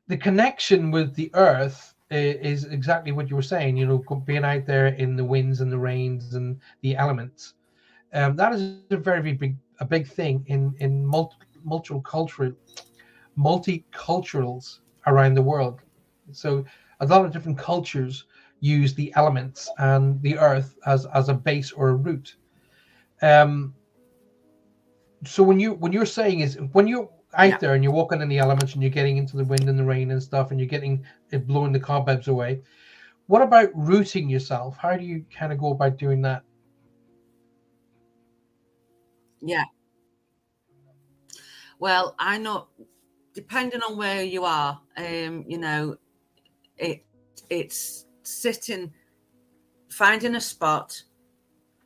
the connection with the earth is exactly what you were saying. You know, being out there in the winds and the rains and the elements um, that is a very, very big a big thing in in multi, multicultural multiculturals around the world. So a lot of different cultures use the elements and the earth as as a base or a root. Um, so when you when you're saying is when you're out yeah. there and you're walking in the elements and you're getting into the wind and the rain and stuff and you're getting it blowing the cobwebs away what about rooting yourself? How do you kind of go about doing that? Yeah. Well, I know, depending on where you are, um, you know, it it's sitting, finding a spot,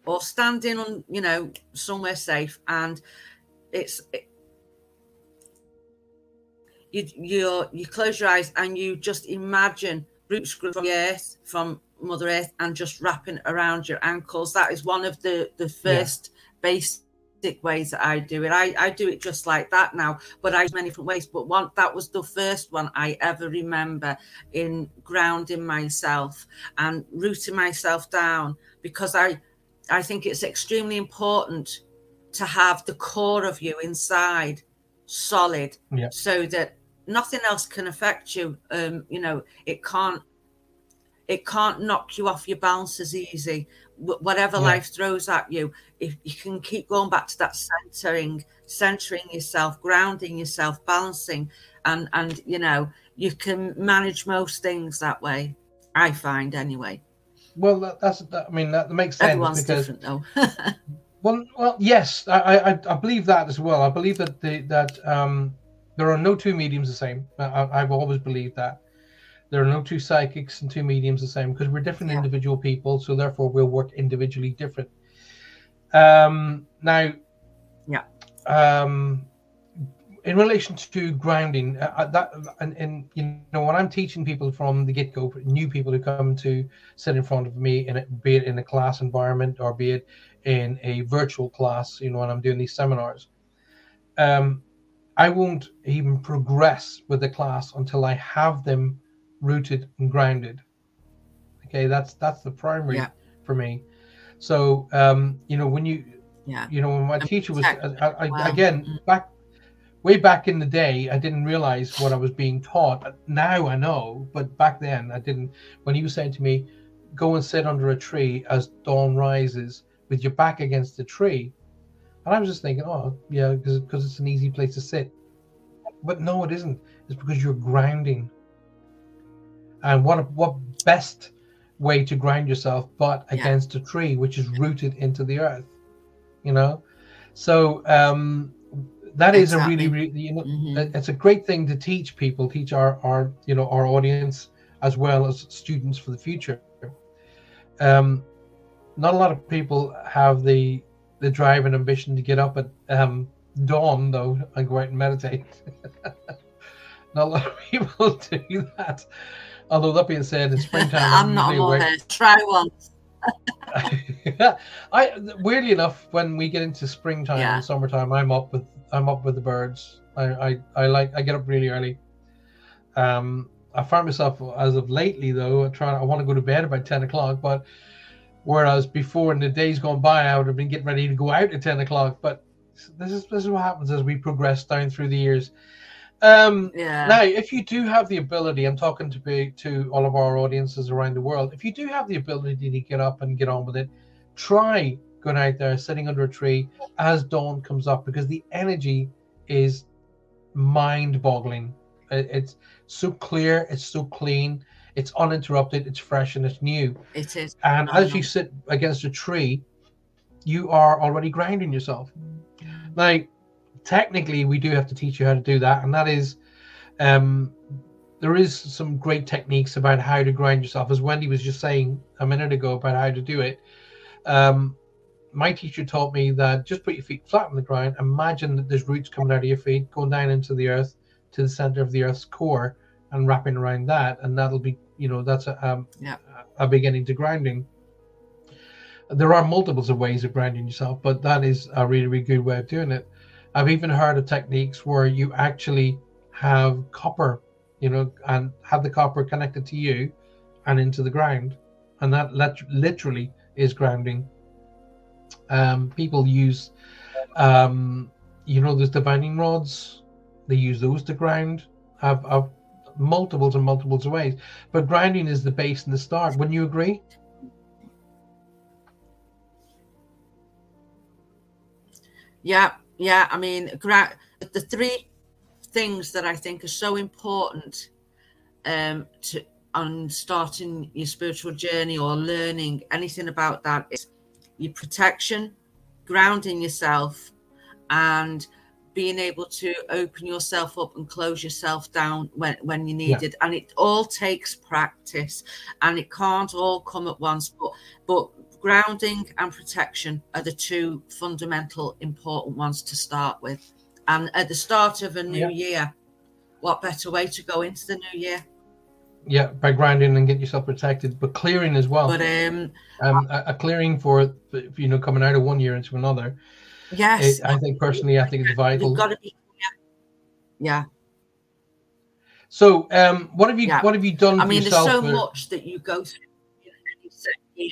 or standing on, you know, somewhere safe, and it's it, you you you close your eyes and you just imagine roots from the earth from Mother Earth and just wrapping around your ankles. That is one of the the first yeah. basic ways that I do it. I, I do it just like that now, but I use many different ways. But one that was the first one I ever remember in grounding myself and rooting myself down because I I think it's extremely important to have the core of you inside solid yeah. so that nothing else can affect you. Um, you know, it can't it can't knock you off your balance as easy. Whatever yeah. life throws at you, if you can keep going back to that centering, centering yourself, grounding yourself, balancing, and and you know, you can manage most things that way. I find anyway. Well, that, that's that, I mean that makes sense. Everyone's because, different though. well, well, yes, I, I I believe that as well. I believe that the that um there are no two mediums the same. I, have always believed that. There are no two psychics and two mediums the same because we're different yeah. individual people, so therefore we'll work individually different. Um, now, yeah. Um, in relation to grounding, uh, uh, that and, and, you know when I'm teaching people from the get go, new people who come to sit in front of me, in a, be it in a class environment or be it in a virtual class, you know when I'm doing these seminars, um, I won't even progress with the class until I have them rooted and grounded. Okay, that's that's the primary yeah. for me. So um, you know when you yeah you know when my teacher was I, I, wow. again mm-hmm. back way back in the day I didn't realize what I was being taught. Now I know, but back then I didn't. When he was saying to me, "Go and sit under a tree as dawn rises with your back against the tree," And I was just thinking, oh, yeah, because it's an easy place to sit. But no, it isn't. It's because you're grounding. And what what best way to ground yourself but yeah. against a tree which is rooted into the earth, you know? So um, that exactly. a really, really, you know, mm-hmm. it's a great thing to teach people, teach our, our, you know, our audience as well as students for the future. Um, not a lot of people have the the drive and ambition to get up at um, dawn, though, and go out and meditate. not a lot of people do that. Although that being said, in springtime, I'm, not aware. Try once. I weirdly enough, when we get into springtime yeah. and summertime, I'm up with I'm up with the birds. I, I, I like I get up really early. Um, I find myself as of lately though, trying I want to go to bed about ten o'clock, but Whereas before in the days gone by, I would have been getting ready to go out at 10 o'clock. But this is this is what happens as we progress down through the years. Um, yeah. Now, if you do have the ability, I'm talking to be to all of our audiences around the world. If you do have the ability to get up and get on with it, try going out there, sitting under a tree as dawn comes up, because the energy is mind-boggling. It's so clear, it's so clean, it's uninterrupted, it's fresh, and it's new. It is. And as you sit against a tree, you are already grounding yourself. Now, technically, we do have to teach you how to do that, and that is, um, there is some great techniques about how to ground yourself. As Wendy was just saying a minute ago about how to do it. Um, my teacher taught me that just put your feet flat on the ground. Imagine that there's roots coming out of your feet, going down into the earth to the center of the earth's core, and wrapping around that, and that'll be you know that's a, um, yeah. a beginning to grounding there are multiples of ways of grounding yourself but that is a really really good way of doing it i've even heard of techniques where you actually have copper you know and have the copper connected to you and into the ground and that literally is grounding um, people use um, you know those divining rods they use those to ground i've, I've multiples and multiples of ways. But grounding is the base and the start. Wouldn't you agree? Yeah, yeah. I mean, gra- the three things that I think are so important um, to on starting your spiritual journey or learning anything about that is your protection, grounding yourself, and being able to open yourself up and close yourself down when, when you need yeah. it. And it all takes practice and it can't all come at once. But but grounding and protection are the two fundamental important ones to start with. And at the start of a new yeah. year, what better way to go into the new year? Yeah, by grounding and get yourself protected, but clearing as well. But um, um a, a clearing for you know coming out of one year into another. Yes, it, I think personally, I think it's vital. You've got to be. Yeah. So, um, what have you yeah. what have you done? I mean, there's so for... much that you go through. Yeah.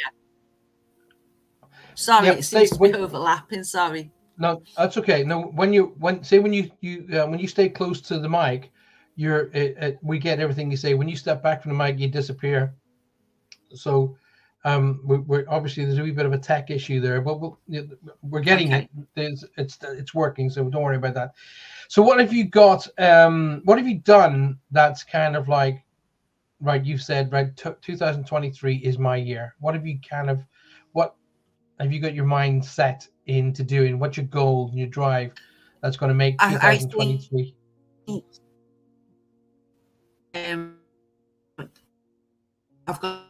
Sorry, it seems to be overlapping. Sorry. No, that's okay. No, when you when say when you you uh, when you stay close to the mic, you're it, it, we get everything you say. When you step back from the mic, you disappear. So, um, we, are obviously there's a wee bit of a tech issue there, but we'll, we're getting okay. it. There's, it's it's working, so don't worry about that. So, what have you got? Um, what have you done that's kind of like, right? You've said right, t- 2023 is my year. What have you kind of, have you got your mind set into doing? What's your goal, your drive that's going to make 2023? um, I've got,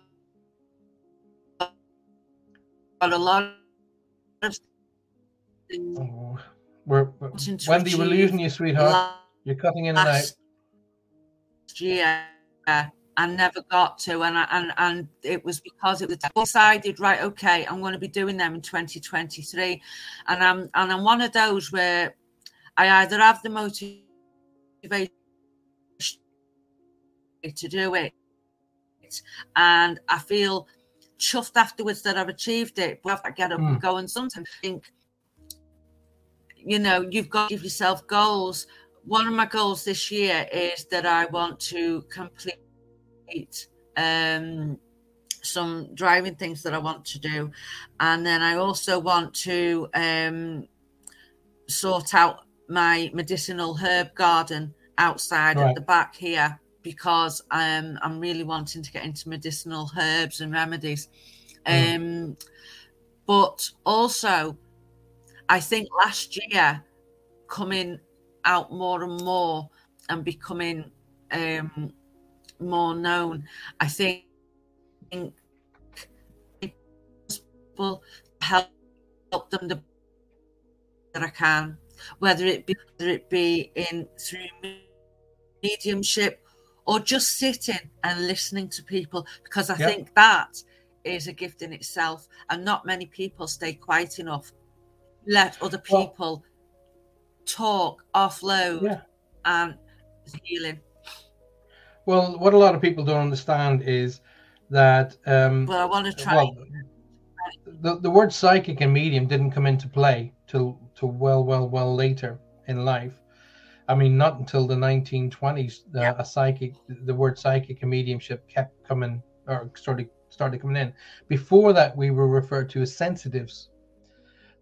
got a lot of oh, we're, we're Wendy, we're losing you, sweetheart. You're cutting in and out. Year, I never got to, and I, and and it was because it was decided right. Okay, I'm going to be doing them in 2023, and I'm and I'm one of those where I either have the motivation to do it, and I feel chuffed afterwards that I've achieved it. But I get up mm. and go, and sometimes think, you know, you've got to give yourself goals. One of my goals this year is that I want to complete um, some driving things that I want to do, and then I also want to um, sort out my medicinal herb garden outside right. at the back here because um, I'm really wanting to get into medicinal herbs and remedies. Mm. Um, but also, I think last year coming out more and more and becoming um, more known. I think people help, help them the that I can, whether it be whether it be in through mediumship or just sitting and listening to people, because I yep. think that is a gift in itself, and not many people stay quiet enough. Let other people well, talk, offload, yeah. and healing. Well, what a lot of people don't understand is that. Um, well, I want to try. Well, the, the word psychic and medium didn't come into play till till well, well, well later in life. I mean, not until the 1920s, uh, yeah. a psychic, the word psychic and mediumship kept coming or started started coming in. Before that, we were referred to as sensitives,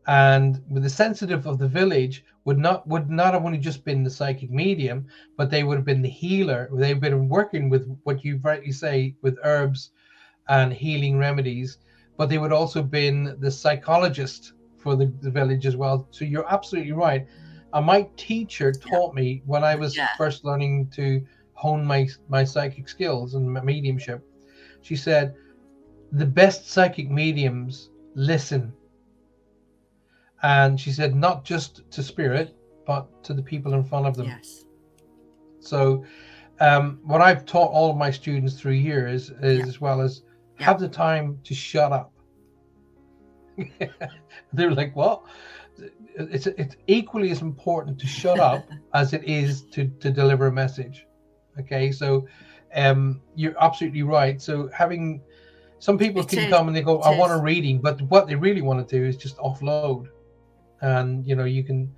and with the sensitive of the village would not would not have only just been the psychic medium, but they would have been the healer. They've been working with what you rightly say with herbs and healing remedies, but they would also been the psychologist for the, the village as well. So you're absolutely right. And my teacher taught me when I was yeah. first learning to hone my my psychic skills and mediumship. She said, "The best psychic mediums listen." And she said not just to spirit but to the people in front of them. Yes. So um, what i've taught all of my students through years is yeah. as well as yeah. have the time to shut up. They're like what? It's it's equally as important to shut up as it is to to deliver a message. Okay? So um you're absolutely right. So having some people it can is. come and they go i want a reading but what they really want to do is just offload and you know you can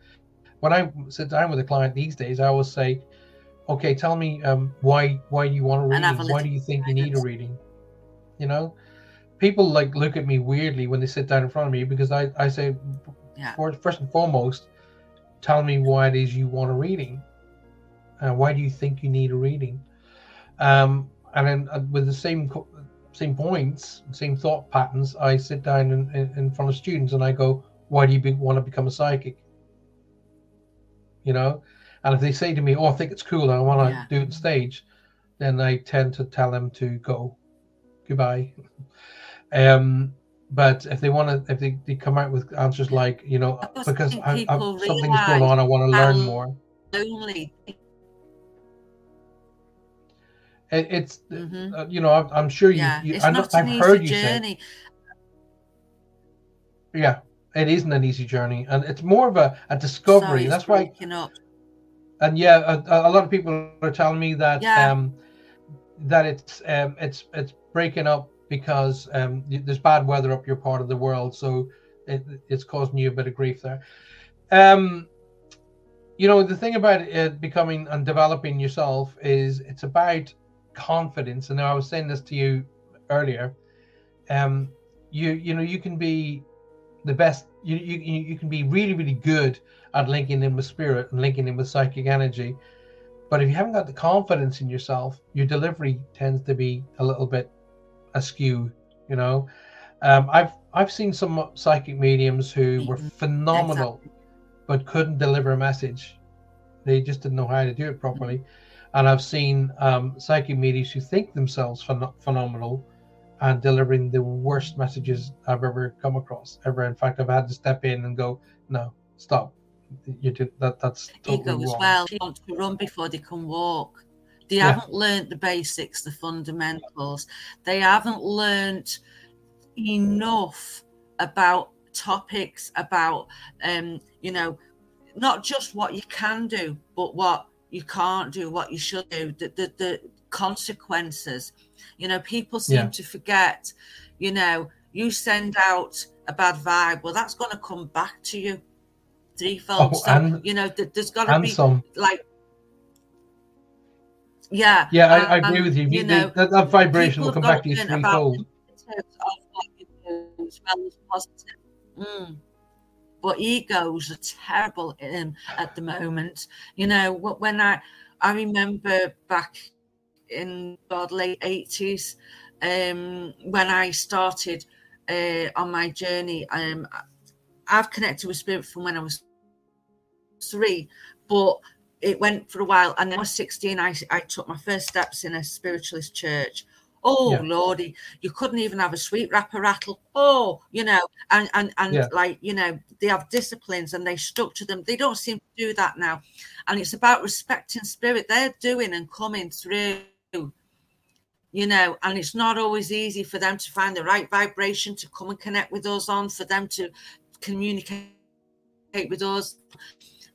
when i sit down with a client these days i always say okay tell me um, why why do you want a reading? Why do you think you need a reading? You know? People like look at me weirdly when they sit down in front of me because i i say yeah. first and foremost tell me why it is you want a reading. Uh, why do you think you need a reading? Um and then uh, with the same same points, same thought patterns, I sit down in, in, in front of students and I go, "Why do you be, want to become a psychic?" You know, and if they say to me, "Oh, I think it's cool and I want to yeah. do it on stage," then I tend to tell them to go, goodbye. um, but if they want to, if they, they come out with answers like, you know, because I, I, something's going on, I want to learn more. Lonely. It, it's, mm-hmm. uh, you know, I'm, I'm sure you, yeah, you I I've heard you journey. say. Yeah, it isn't an easy journey, and it's more of a, a discovery. Sorry, That's why. Up. And yeah, a, a, lot of people are telling me that yeah. um, that it's um, it's it's breaking up because um, there's bad weather up your part of the world, so it, it's causing you a bit of grief there. Um, you know, the thing about it becoming and developing yourself is it's about confidence. And I was saying this to you earlier. Um, you you know you can be the best. You you you can be really really good at linking in with spirit and linking in with psychic energy. But if you haven't got the confidence in yourself, your delivery tends to be a little bit askew. You know, um, I've I've seen some psychic mediums who were mm-hmm. phenomenal, exactly. but couldn't deliver a message. They just didn't know how to do it properly. And I've seen um, psychic mediums who think themselves phen- phenomenal and delivering the worst messages I've ever come across. Ever, in fact, I've had to step in and go, "No, stop you do that. That's totally ego as well. They want to run before they can walk. They yeah. haven't learned the basics, the fundamentals. They haven't learned enough about topics about um you know not just what you can do but what you can't do what you should do the the, the consequences you know people seem yeah. to forget you know you send out a bad vibe well that's going to come back to you threefold. Oh, so and, you know, th- there's got to be some. like, yeah, yeah, I, I agree with you. you know, that, that vibration will come back to you threefold. As well as positive. Mm. But egos are terrible in, at the moment. You know, when I I remember back in the late eighties, um, when I started uh, on my journey, um, I've connected with spirit from when I was three, but it went for a while. And then I was 16, I, I took my first steps in a spiritualist church. Oh yeah. lordy, you couldn't even have a sweet wrapper rattle. Oh, you know, and and and yeah. like you know, they have disciplines and they stuck to them. They don't seem to do that now, and it's about respecting spirit. They're doing and coming through you know, and it's not always easy for them to find the right vibration to come and connect with us on, for them to communicate with us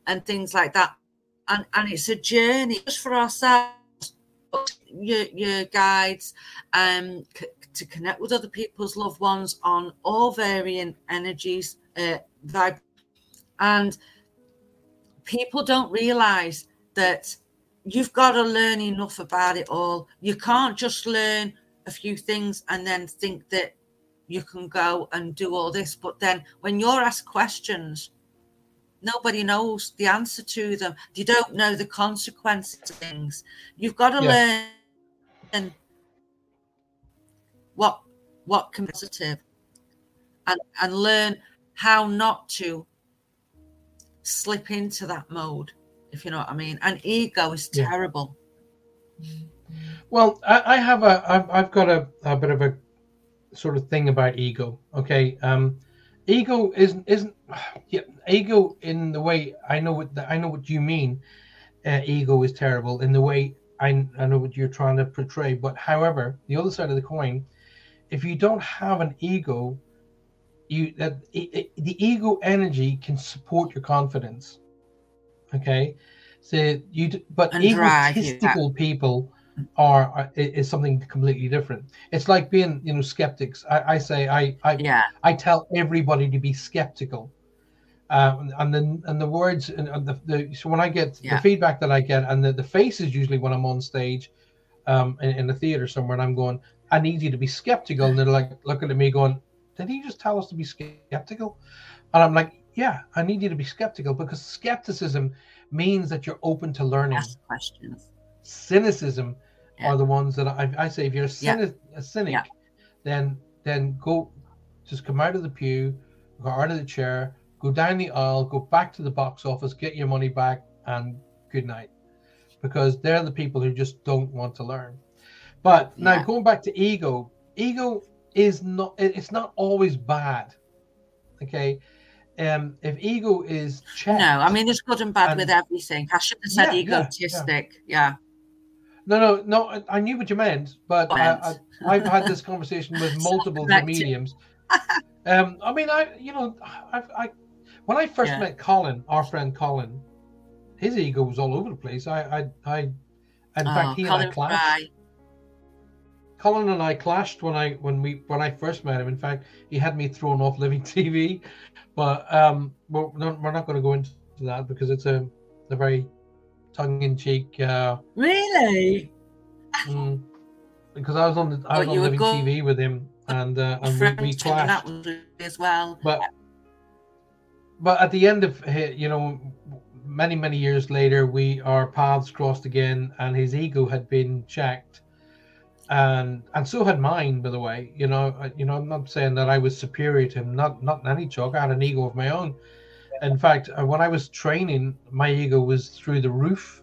and things like that. And and it's a journey just for ourselves, your your guides, um, c- to connect with other people's loved ones on all varying energies, uh, vibe, and people don't realize that you've got to learn enough about it all. You can't just learn a few things and then think that you can go and do all this. But then when you're asked questions, nobody knows the answer to them. You don't know the consequences of things. You've got to yeah. learn what what can be positive and, and learn how not to slip into that mode, if you know what I mean. And ego is terrible. Yeah. Well, I, I have a I've, I've got a, a bit of a sort of thing about ego. Okay, um, ego isn't isn't yeah ego in the way I know what the, I know what you mean. Uh, ego is terrible in the way I I know what you're trying to portray. But however, the other side of the coin, if you don't have an ego, you that it, the ego energy can support your confidence. Okay, so you but and egotistical people are, are, is something completely different. It's like being, you know, skeptics. I, I say I I yeah. I tell everybody to be skeptical. Um, and then and the words and, and the, the, so when I get yeah. the feedback that I get and the, the faces usually when I'm on stage um, in, in the theater somewhere and I'm going I need you to be skeptical and they're like looking at me going did he just tell us to be skeptical and I'm like yeah I need you to be skeptical because skepticism means that you're open to learning Ask questions cynicism are the ones that I, I say if you're a cynic, a cynic then then go just come out of the pew, go out of the chair, go down the aisle, go back to the box office, get your money back, and good night. Because they're the people who just don't want to learn. But yeah. now going back to ego, ego is not it's not always bad. Okay. Um, if ego is checked, no, I mean there's good and bad and, with everything. I should have said yeah, egotistic. Yeah, yeah. No, no, no. I knew what you meant, but I, I, have had this conversation with multiple mediums. Um, I mean, I, you know, I, I when I first met Colin, our friend Colin, his ego was all over the place. I, I, I in oh, fact, he Colin and I clashed. Fry. Colin and I clashed when I when we when I first met him. In fact, he had me thrown off Living TV, but um, we're not, we're not going to go into that because it's a a very tongue-in-cheek. Uh, really? Mm, because I was on the I was on Living TV with him, and uh, and we, we clashed as well. But but at the end of you know many many years later, we our paths crossed again, and his ego had been checked and and so had mine by the way. You know you know i'm not saying that i was superior to him not not in any talk i had an ego of my own. In fact uh, when i was training my ego was through the roof.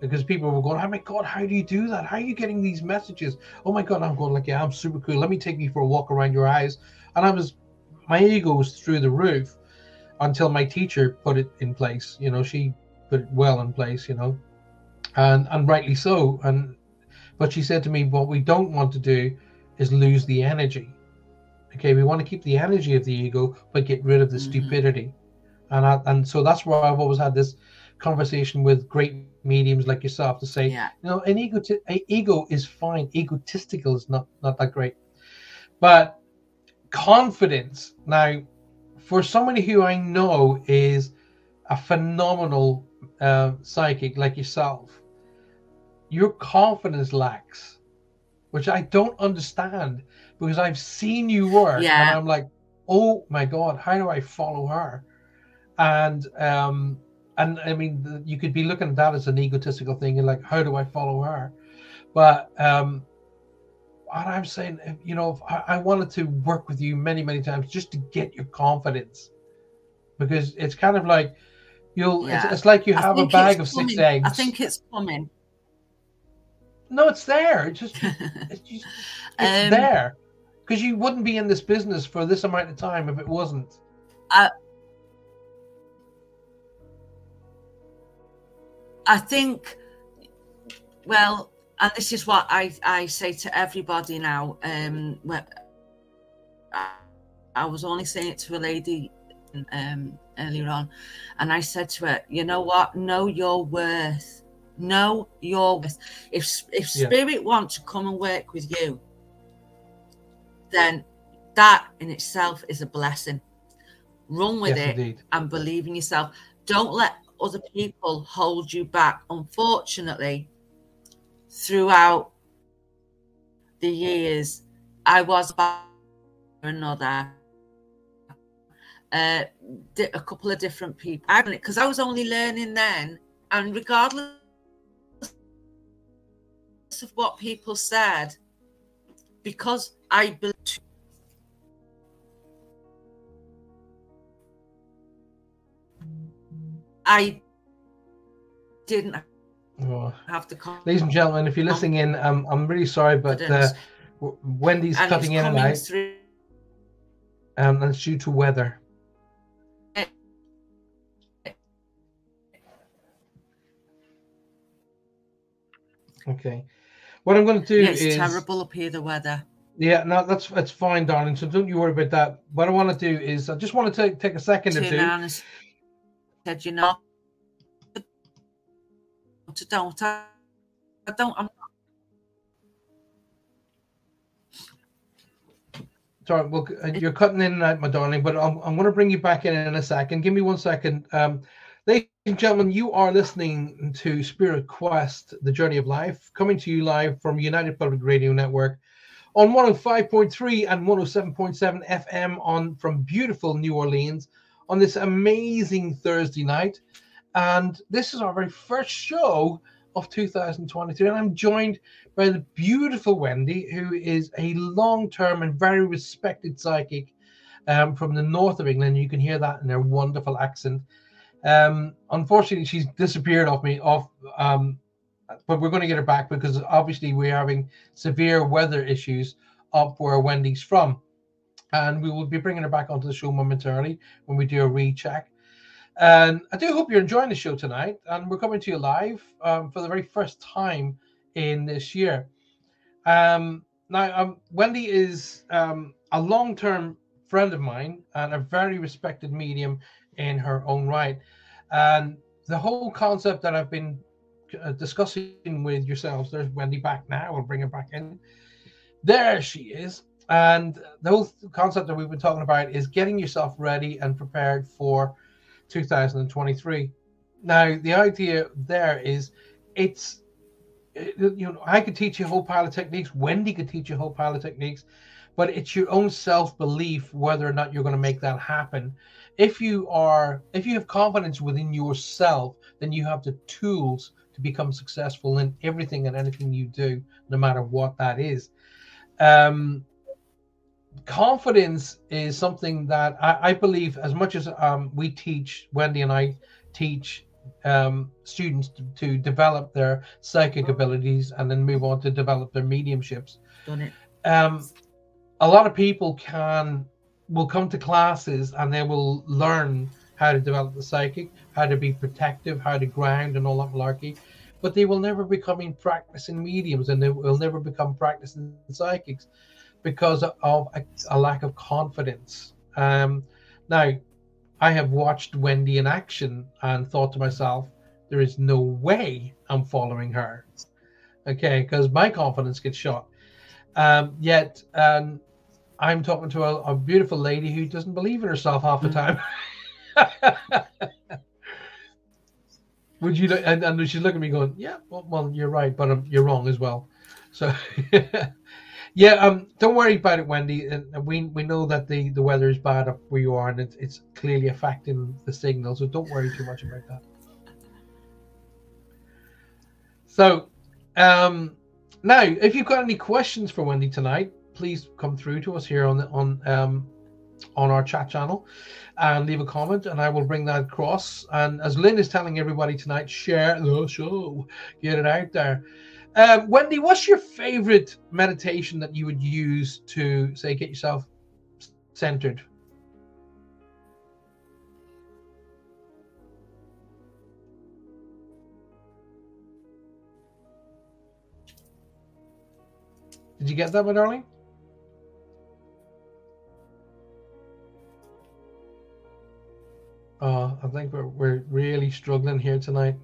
Because people were going oh my god how do you do that? How are you getting these messages? Oh my god i'm going like yeah i'm super cool. Let me take you for a walk around your eyes. And i was my ego was through the roof until my teacher put it in place. You know she put it well in place you know. And and rightly so. And but she said to me, what we don't want to do is lose the energy. Okay, we want to keep the energy of the ego, but get rid of the mm-hmm. stupidity. And I, and so that's why I've always had this conversation with great mediums like yourself to say, yeah. you know, an ego, t- ego is fine. Egotistical is not not that great, but confidence. Now, for somebody who I know is a phenomenal uh, psychic like yourself, your confidence lacks, which I don't understand because I've seen you work yeah. and I'm like, oh my God, how do I follow her? And um and I mean you could be looking at that as an egotistical thing and like, how do I follow her? But um what I'm saying, you know, I, I wanted to work with you many, many times just to get your confidence because it's kind of like you'll yeah. it's, it's, like you have a bag of six eggs. I think it's coming. No, it's there. It's just it's, just, it's um, there because you wouldn't be in this business for this amount of time if it wasn't. I, I think, well, and this is what I, I say to everybody now. Um, I, I was only saying it to a lady um, earlier on, and I said to her, "You know what? Know your worth." Know your worth. If if spirit yeah. wants to come and work with you, then that in itself is a blessing. Run with yes, it indeed. and believe in yourself. Don't let other people hold you back. Unfortunately, throughout the years, I was by another. Uh, a couple of different people because I was only learning then, and regardless of what people said because I believe. I didn't oh. have to. Call. Ladies and gentlemen, if you're listening in, um, I'm really sorry, but uh, Wendy's and cutting in and out. Through. Um, and it's due to weather. Okay. What I'm going to do yeah, it's is terrible up here. The weather. Yeah, no, that's that's fine, darling. So don't you worry about that. What I want to do is I just want to take take a second or two. Said you know, don't I, I don't. I'm Sorry, well, uh, you're cutting in and out, my darling, but I'm, I'm going to bring you back in in a second. Give me one second. Um, and gentlemen, you are listening to Spirit Quest, The Journey of Life, coming to you live from United Public Radio Network on 105.3 and 107.7 FM on from beautiful New Orleans on this amazing Thursday night. And this is our very first show of 2023. And I'm joined by the beautiful Wendy, who is a long term and very respected psychic um, from the north of England. You can hear that in her wonderful accent. Um, unfortunately, she's disappeared off me off, um, but we're going to get her back because obviously we're having severe weather issues up where Wendy's from, and we will be bringing her back onto the show momentarily when we do a recheck. And I do hope you're enjoying the show tonight. And we're coming to you live um, for the very first time in this year. Um, now, um, Wendy is um, a long term friend of mine and a very respected medium in her own right. And the whole concept that I've been uh, discussing with yourselves, there's Wendy back now, I'll bring her back in. There she is. And the whole concept that we've been talking about is getting yourself ready and prepared for 2023. Now, the idea there is it's, you know, I could teach you a whole pile of techniques, Wendy could teach you a whole pile of techniques, but it's your own self belief whether or not you're going to make that happen. If you are, if you have confidence within yourself, then you have the tools to become successful in everything and anything you do, no matter what that is. Um, confidence is something that I, I believe, as much as um, we teach, Wendy and I teach um, students to, to, develop their psychic abilities and then move on to develop their mediumships. Um, a lot of people can will come to classes and they will learn how to develop the psychic, how to be protective, how to ground, and all that malarkey. But they will never become practicing mediums and they will never become practicing psychics because of a, a lack of confidence. Um, now, I have watched Wendy in action and thought to myself, there is no way I'm following her. Okay, because my confidence gets shot. Um, yet, um, I'm talking to a, a, beautiful lady who doesn't believe in herself half the mm. time. Would you? And, and she's looking at me going, "Yeah, well, well you're right, but um, you're wrong as well." So, Yeah, um, don't worry about it, Wendy. And we we know that the the weather is bad up where you are, and it's, it's clearly affecting the signal. So don't worry too much about that. So, um, now if you've got any questions for Wendy tonight, please come through to us here on the, on um on our chat channel and leave a comment and I will bring that across. And as Lynn is telling everybody tonight, share the show, get it out there. Um, Wendy, what's your favorite meditation that you would use to say get yourself centered? Did you get that, my darling? Oh, I think we're, we're really struggling here tonight.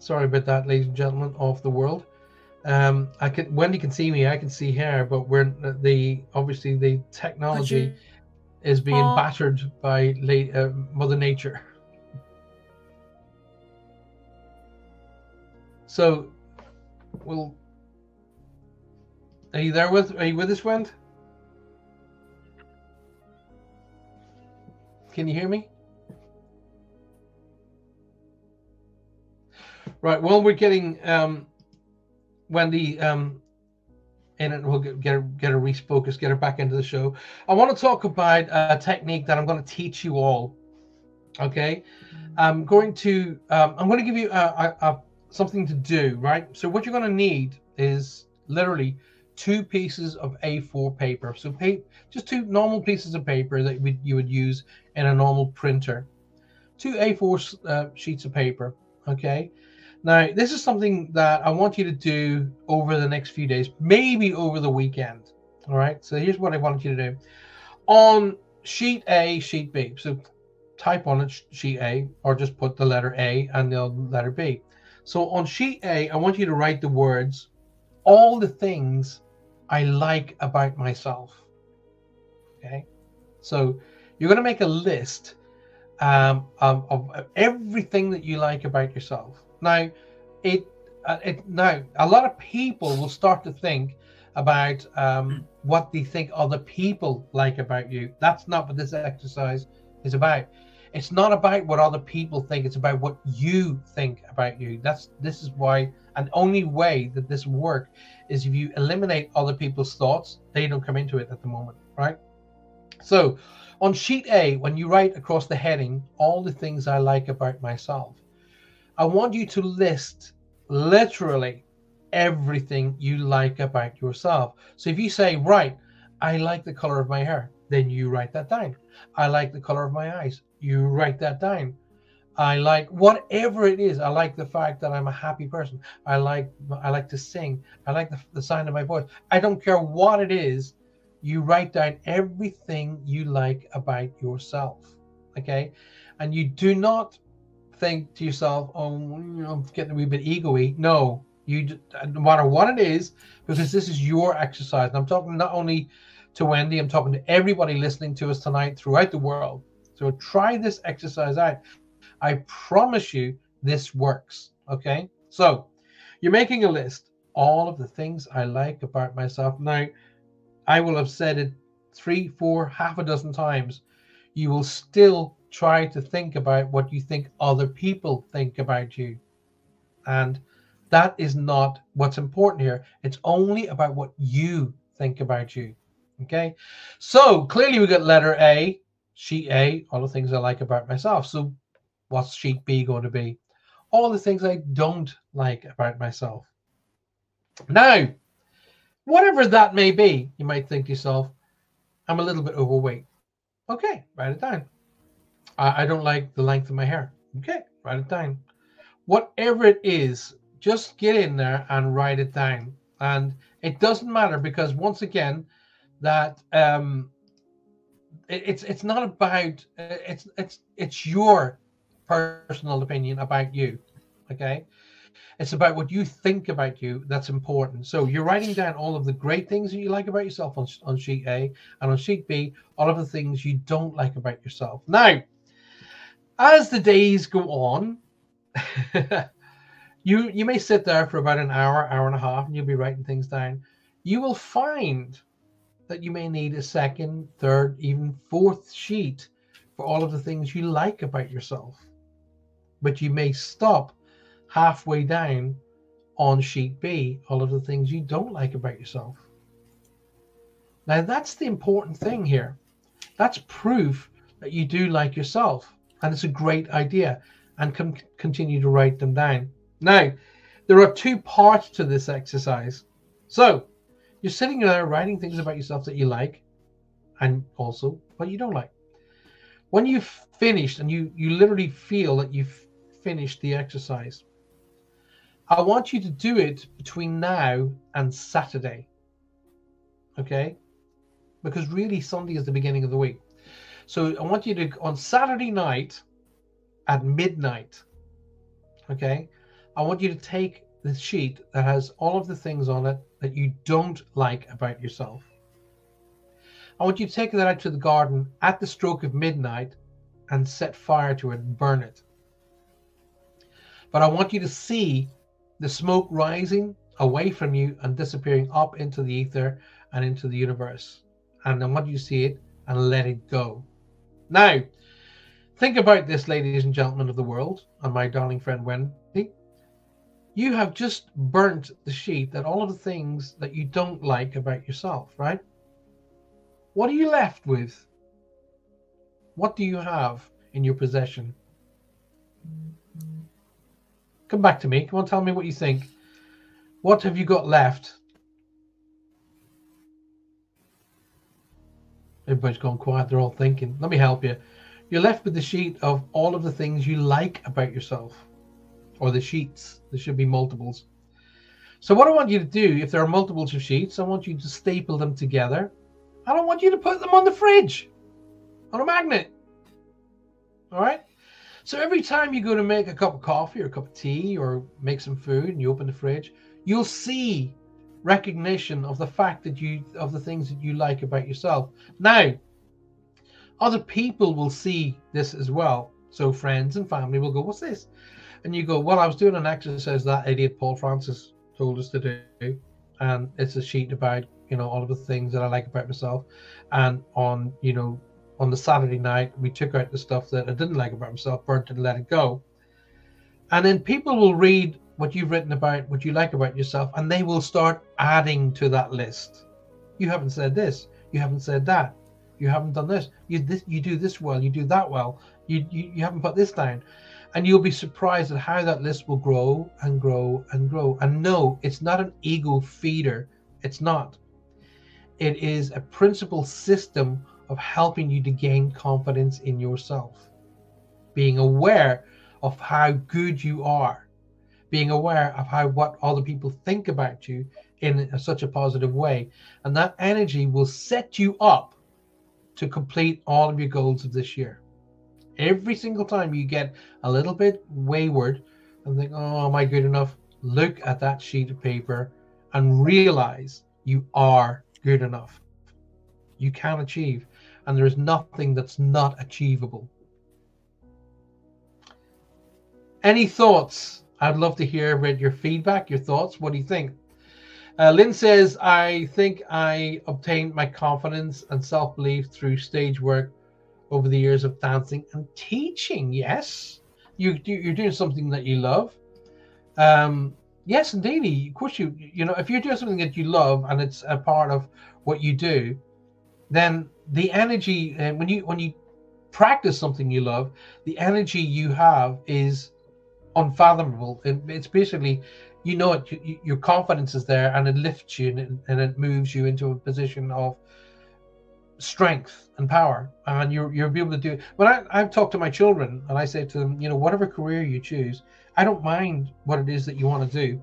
Sorry about that, ladies and gentlemen of the world. Um, I can Wendy can see me, I can see her, but we're the obviously the technology is being oh. battered by late, uh, Mother Nature. So, well, are you there with? Are you with us, Wendy? Can you hear me? Right. Well, we're getting um, Wendy um, in it. We'll get get her, get her refocused, get her back into the show. I want to talk about a technique that I'm going to teach you all. Okay, I'm going to um, I'm going to give you a, a, a, something to do. Right. So what you're going to need is literally two pieces of A4 paper. So just two normal pieces of paper that we, you would use in a normal printer. Two A4 uh, sheets of paper. Okay. Now, this is something that I want you to do over the next few days, maybe over the weekend. All right. So here's what I want you to do. On sheet A, sheet B. So type on it sheet A or just put the letter A and the letter B. So on sheet A, I want you to write the words, all the things I like about myself. Okay. So you're going to make a list um, of, of everything that you like about yourself. Now, it, uh, it now a lot of people will start to think about um, what they think other people like about you. That's not what this exercise is about. It's not about what other people think. It's about what you think about you. That's this is why And only way that this work is if you eliminate other people's thoughts, they don't come into it at the moment, right? So on sheet A, when you write across the heading, all the things I like about myself, I want you to list literally everything you like about yourself. So if you say, right, I like the color of my hair, then you write that down. I like the color of my eyes, you write that down. I like whatever it is. I like the fact that I'm a happy person. I like I like to sing. I like the, the sound of my voice. I don't care what it is. You write down everything you like about yourself. Okay, and you do not think to yourself, "Oh, you know, I'm getting a wee bit egoy." No, you no matter what it is, because this is your exercise. And I'm talking not only to Wendy, I'm talking to everybody listening to us tonight throughout the world. So try this exercise out. I promise you this works. Okay. So you're making a list, all of the things I like about myself. Now, I will have said it three, four, half a dozen times. You will still try to think about what you think other people think about you. And that is not what's important here. It's only about what you think about you. Okay. So clearly we got letter A, sheet A, all the things I like about myself. So what's sheet B going to be? All the things I don't like about myself. Now, whatever that may be, you might think to yourself, I'm a little bit overweight. Okay, write it down. I, I don't like the length of my hair. Okay, write it down. Whatever it is, just get in there and write it down. And it doesn't matter because once again, that um, it, it's it's not about it's it's it's your personal opinion about you. Okay. It's about what you think about you that's important. So you're writing down all of the great things that you like about yourself on, on sheet A, and on sheet B, all of the things you don't like about yourself. Now, as the days go on, you you may sit there for about an hour, hour and a half, and you'll be writing things down. You will find that you may need a second, third, even fourth sheet for all of the things you like about yourself but you may stop halfway down on sheet B, all of the things you don't like about yourself. Now, that's the important thing here. That's proof that you do like yourself, and it's a great idea, and can continue to write them down. Now, there are two parts to this exercise. So, you're sitting there writing things about yourself that you like, and also what you don't like. When you've finished and you you literally feel that you've finished the exercise. I want you to do it between now and Saturday. Okay? Because really, Sunday is the beginning of the week. So I want you to, on Saturday night at midnight, okay? I want you to take the sheet that has all of the things on it that you don't like about yourself. I want you to take that out to the garden at the stroke of midnight and set fire to it and burn it. But I want you to see the smoke rising away from you and disappearing up into the ether and into the universe. And I want you to see it and let it go. Now, think about this, ladies and gentlemen of the world, and my darling friend Wendy. You have just burnt the sheet that all of the things that you don't like about yourself, right? What are you left with? What do you have in your possession? Come back to me. Come on, tell me what you think. What have you got left? Everybody's gone quiet. They're all thinking. Let me help you. You're left with the sheet of all of the things you like about yourself, or the sheets. There should be multiples. So, what I want you to do, if there are multiples of sheets, I want you to staple them together. I don't want you to put them on the fridge on a magnet. All right? So every time you go to make a cup of coffee or a cup of tea or make some food and you open the fridge, you'll see recognition of the fact that you of the things that you like about yourself. Now, other people will see this as well. So friends and family will go, "What's this?" And you go, "Well, I was doing an exercise that idiot Paul Francis told us to do, and it's a sheet about you know all of the things that I like about myself, and on you know on the Saturday night, we took out the stuff that I didn't like about myself, burnt it, and let it go. And then people will read what you've written about, what you like about yourself, and they will start adding to that list. You haven't said this, you haven't said that, you haven't done this, you this, you do this well, you do that well, you, you you haven't put this down, and you'll be surprised at how that list will grow and grow and grow. And no, it's not an ego feeder. It's not. It is a principal system of helping you to gain confidence in yourself, being aware of how good you are, being aware of how what other people think about you in a, such a positive way, and that energy will set you up to complete all of your goals of this year. Every single time you get a little bit wayward and think, "Oh, am I good enough?" Look at that sheet of paper and realize you are good enough. You can achieve and there is nothing that's not achievable. Any thoughts? I'd love to hear about your feedback, your thoughts. What do you think? Uh, Lynn says, I think I obtained my confidence and self belief through stage work over the years of dancing and teaching. Yes, you, you're doing something that you love. Um, yes, indeed. Of course, you you know if you're doing something that you love and it's a part of what you do, then the energy and uh, when you when you practice something you love, the energy you have is unfathomable. It, it's basically, you know, it, you, your confidence is there, and it lifts you and, and it moves you into a position of strength and power, and you're you're able to do. When I I've talked to my children, and I say to them, you know, whatever career you choose, I don't mind what it is that you want to do,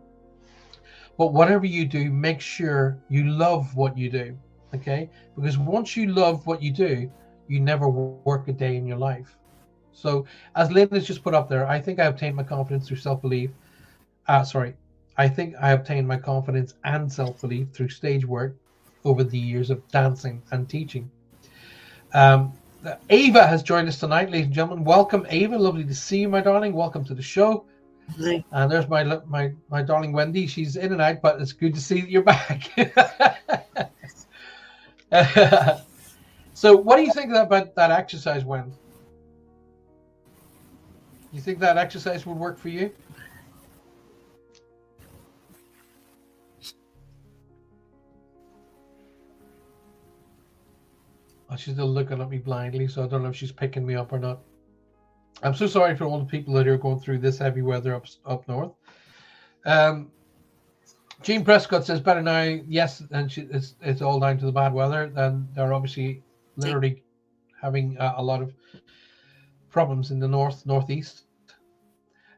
but whatever you do, make sure you love what you do okay because once you love what you do you never work a day in your life so as lynn has just put up there i think i obtained my confidence through self-belief. Uh sorry i think i obtained my confidence and self-belief through stage work over the years of dancing and teaching. Um, ava has joined us tonight ladies and gentlemen. Welcome ava. Lovely to see you my darling. Welcome to the show. Hi. and there's my my my darling wendy. She's in and out but it's good to see that you're back. So, what do you think about that exercise, Wen? You think that exercise would work for you? Oh, she's still looking at me blindly, so I don't know if she's picking me up or not. I'm so sorry for all the people that are going through this heavy weather up up north. Um, Jean Prescott says better now. Yes, and she, it's it's all down to the bad weather. Then they're obviously literally having a, a lot of problems in the north northeast.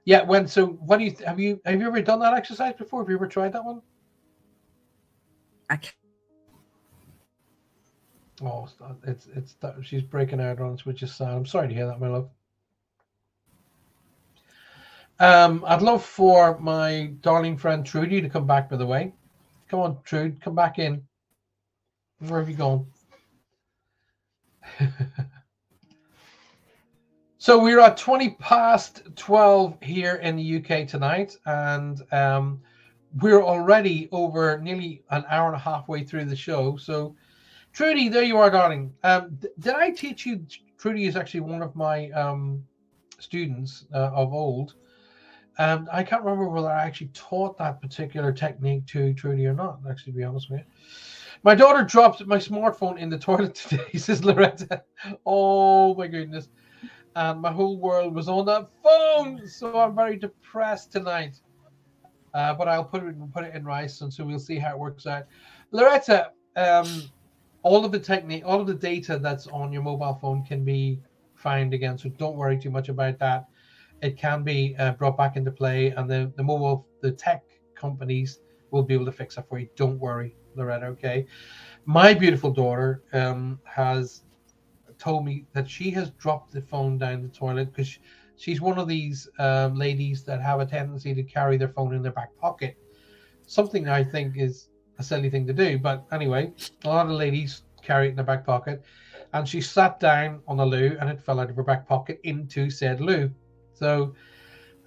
Yeah, when so what do you have you have you ever done that exercise before? Have you ever tried that one? I can't. Oh, it's it's she's breaking out on us, which is sad. I'm sorry to hear that, my love. Um, I'd love for my darling friend Trudy to come back, by the way. Come on, Trude, come back in. Where have you gone? so we're at 20 past 12 here in the UK tonight, and um, we're already over nearly an hour and a half way through the show. So, Trudy, there you are, darling. Um, did I teach you? Trudy is actually one of my um, students uh, of old. Um, I can't remember whether I actually taught that particular technique to Trudy or not, actually, to be honest with you. My daughter dropped my smartphone in the toilet today, says Loretta. Oh my goodness. And my whole world was on that phone. So I'm very depressed tonight. Uh, but I'll put it put it in rice, and so we'll see how it works out. Loretta, um, all of the technique, all of the data that's on your mobile phone can be found again. So don't worry too much about that it can be uh, brought back into play, and the the mobile the tech companies will be able to fix it for you. Don't worry, Loretta. Okay, my beautiful daughter um, has told me that she has dropped the phone down the toilet because she's one of these um, ladies that have a tendency to carry their phone in their back pocket. Something I think is a silly thing to do, but anyway, a lot of ladies carry it in their back pocket. And she sat down on the loo and it fell out of her back pocket into said loo. So,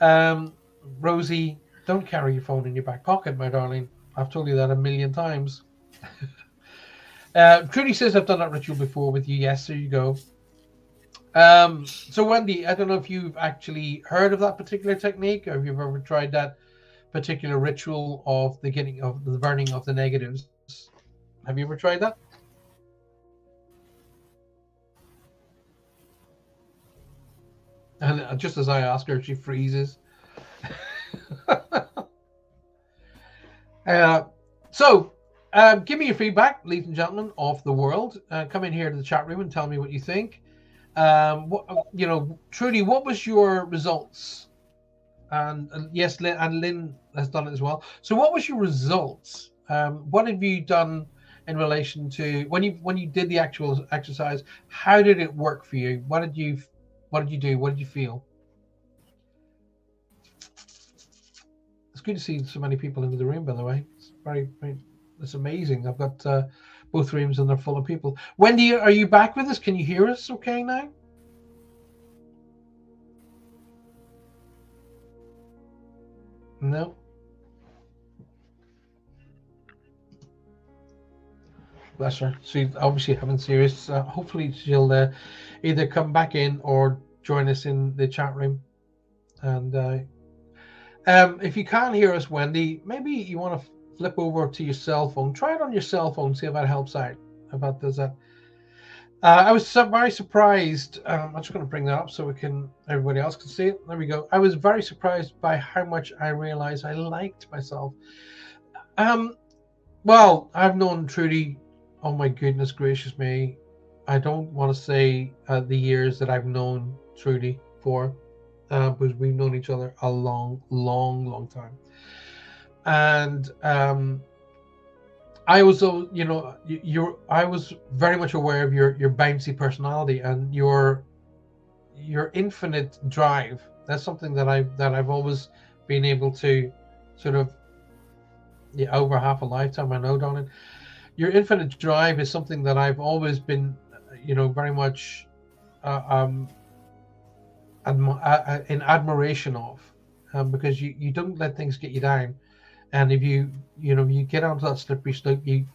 um, Rosie, don't carry your phone in your back pocket, my darling. I've told you that a million times. uh, Trudy says I've done that ritual before with you. Yes, there you go. Um, so Wendy, I don't know if you've actually heard of that particular technique or if you've ever tried that particular ritual of the getting of the burning of the negatives. Have you ever tried that? And uh, just as I ask her, she freezes. uh, so, uh, give me your feedback, ladies and gentlemen of the world. Uh, come in here to the chat room and tell me what you think. Um, what, you know, Trudy, what was your results? And, and yes, Lynn, and Lynn has done it as well. So, what was your results? Um, what have you done in relation to when you when you did the actual exercise? How did it work for you? What did you what did you do? What did you feel? It's good to see so many people in the room, by the way. It's very, very it's amazing. I've got uh, both rooms and they're full of people. Wendy, are you back with us? Can you hear us okay now? No. Bless her. She's obviously having serious. Uh, hopefully, she'll uh, either come back in or join us in the chat room. And uh, um, if you can't hear us, Wendy, maybe you want to flip over to your cell phone. Try it on your cell phone, see if that helps out. If that does that. Uh, I was very surprised. Um, I'm just going to bring that up so we can everybody else can see it. There we go. I was very surprised by how much I realized I liked myself. Um, well, I've known Trudy. Oh my goodness gracious me! I don't want to say uh, the years that I've known Trudy for, uh, because we've known each other a long, long, long time. And um, I was, you know, you're. I was very much aware of your your bouncy personality and your your infinite drive. That's something that I that I've always been able to sort of yeah, over half a lifetime. I know, Donald. Your infinite drive is something that I've always been, you know, very much uh, um, admi- uh, in admiration of, um, because you, you don't let things get you down, and if you you know you get onto that slippery slope, you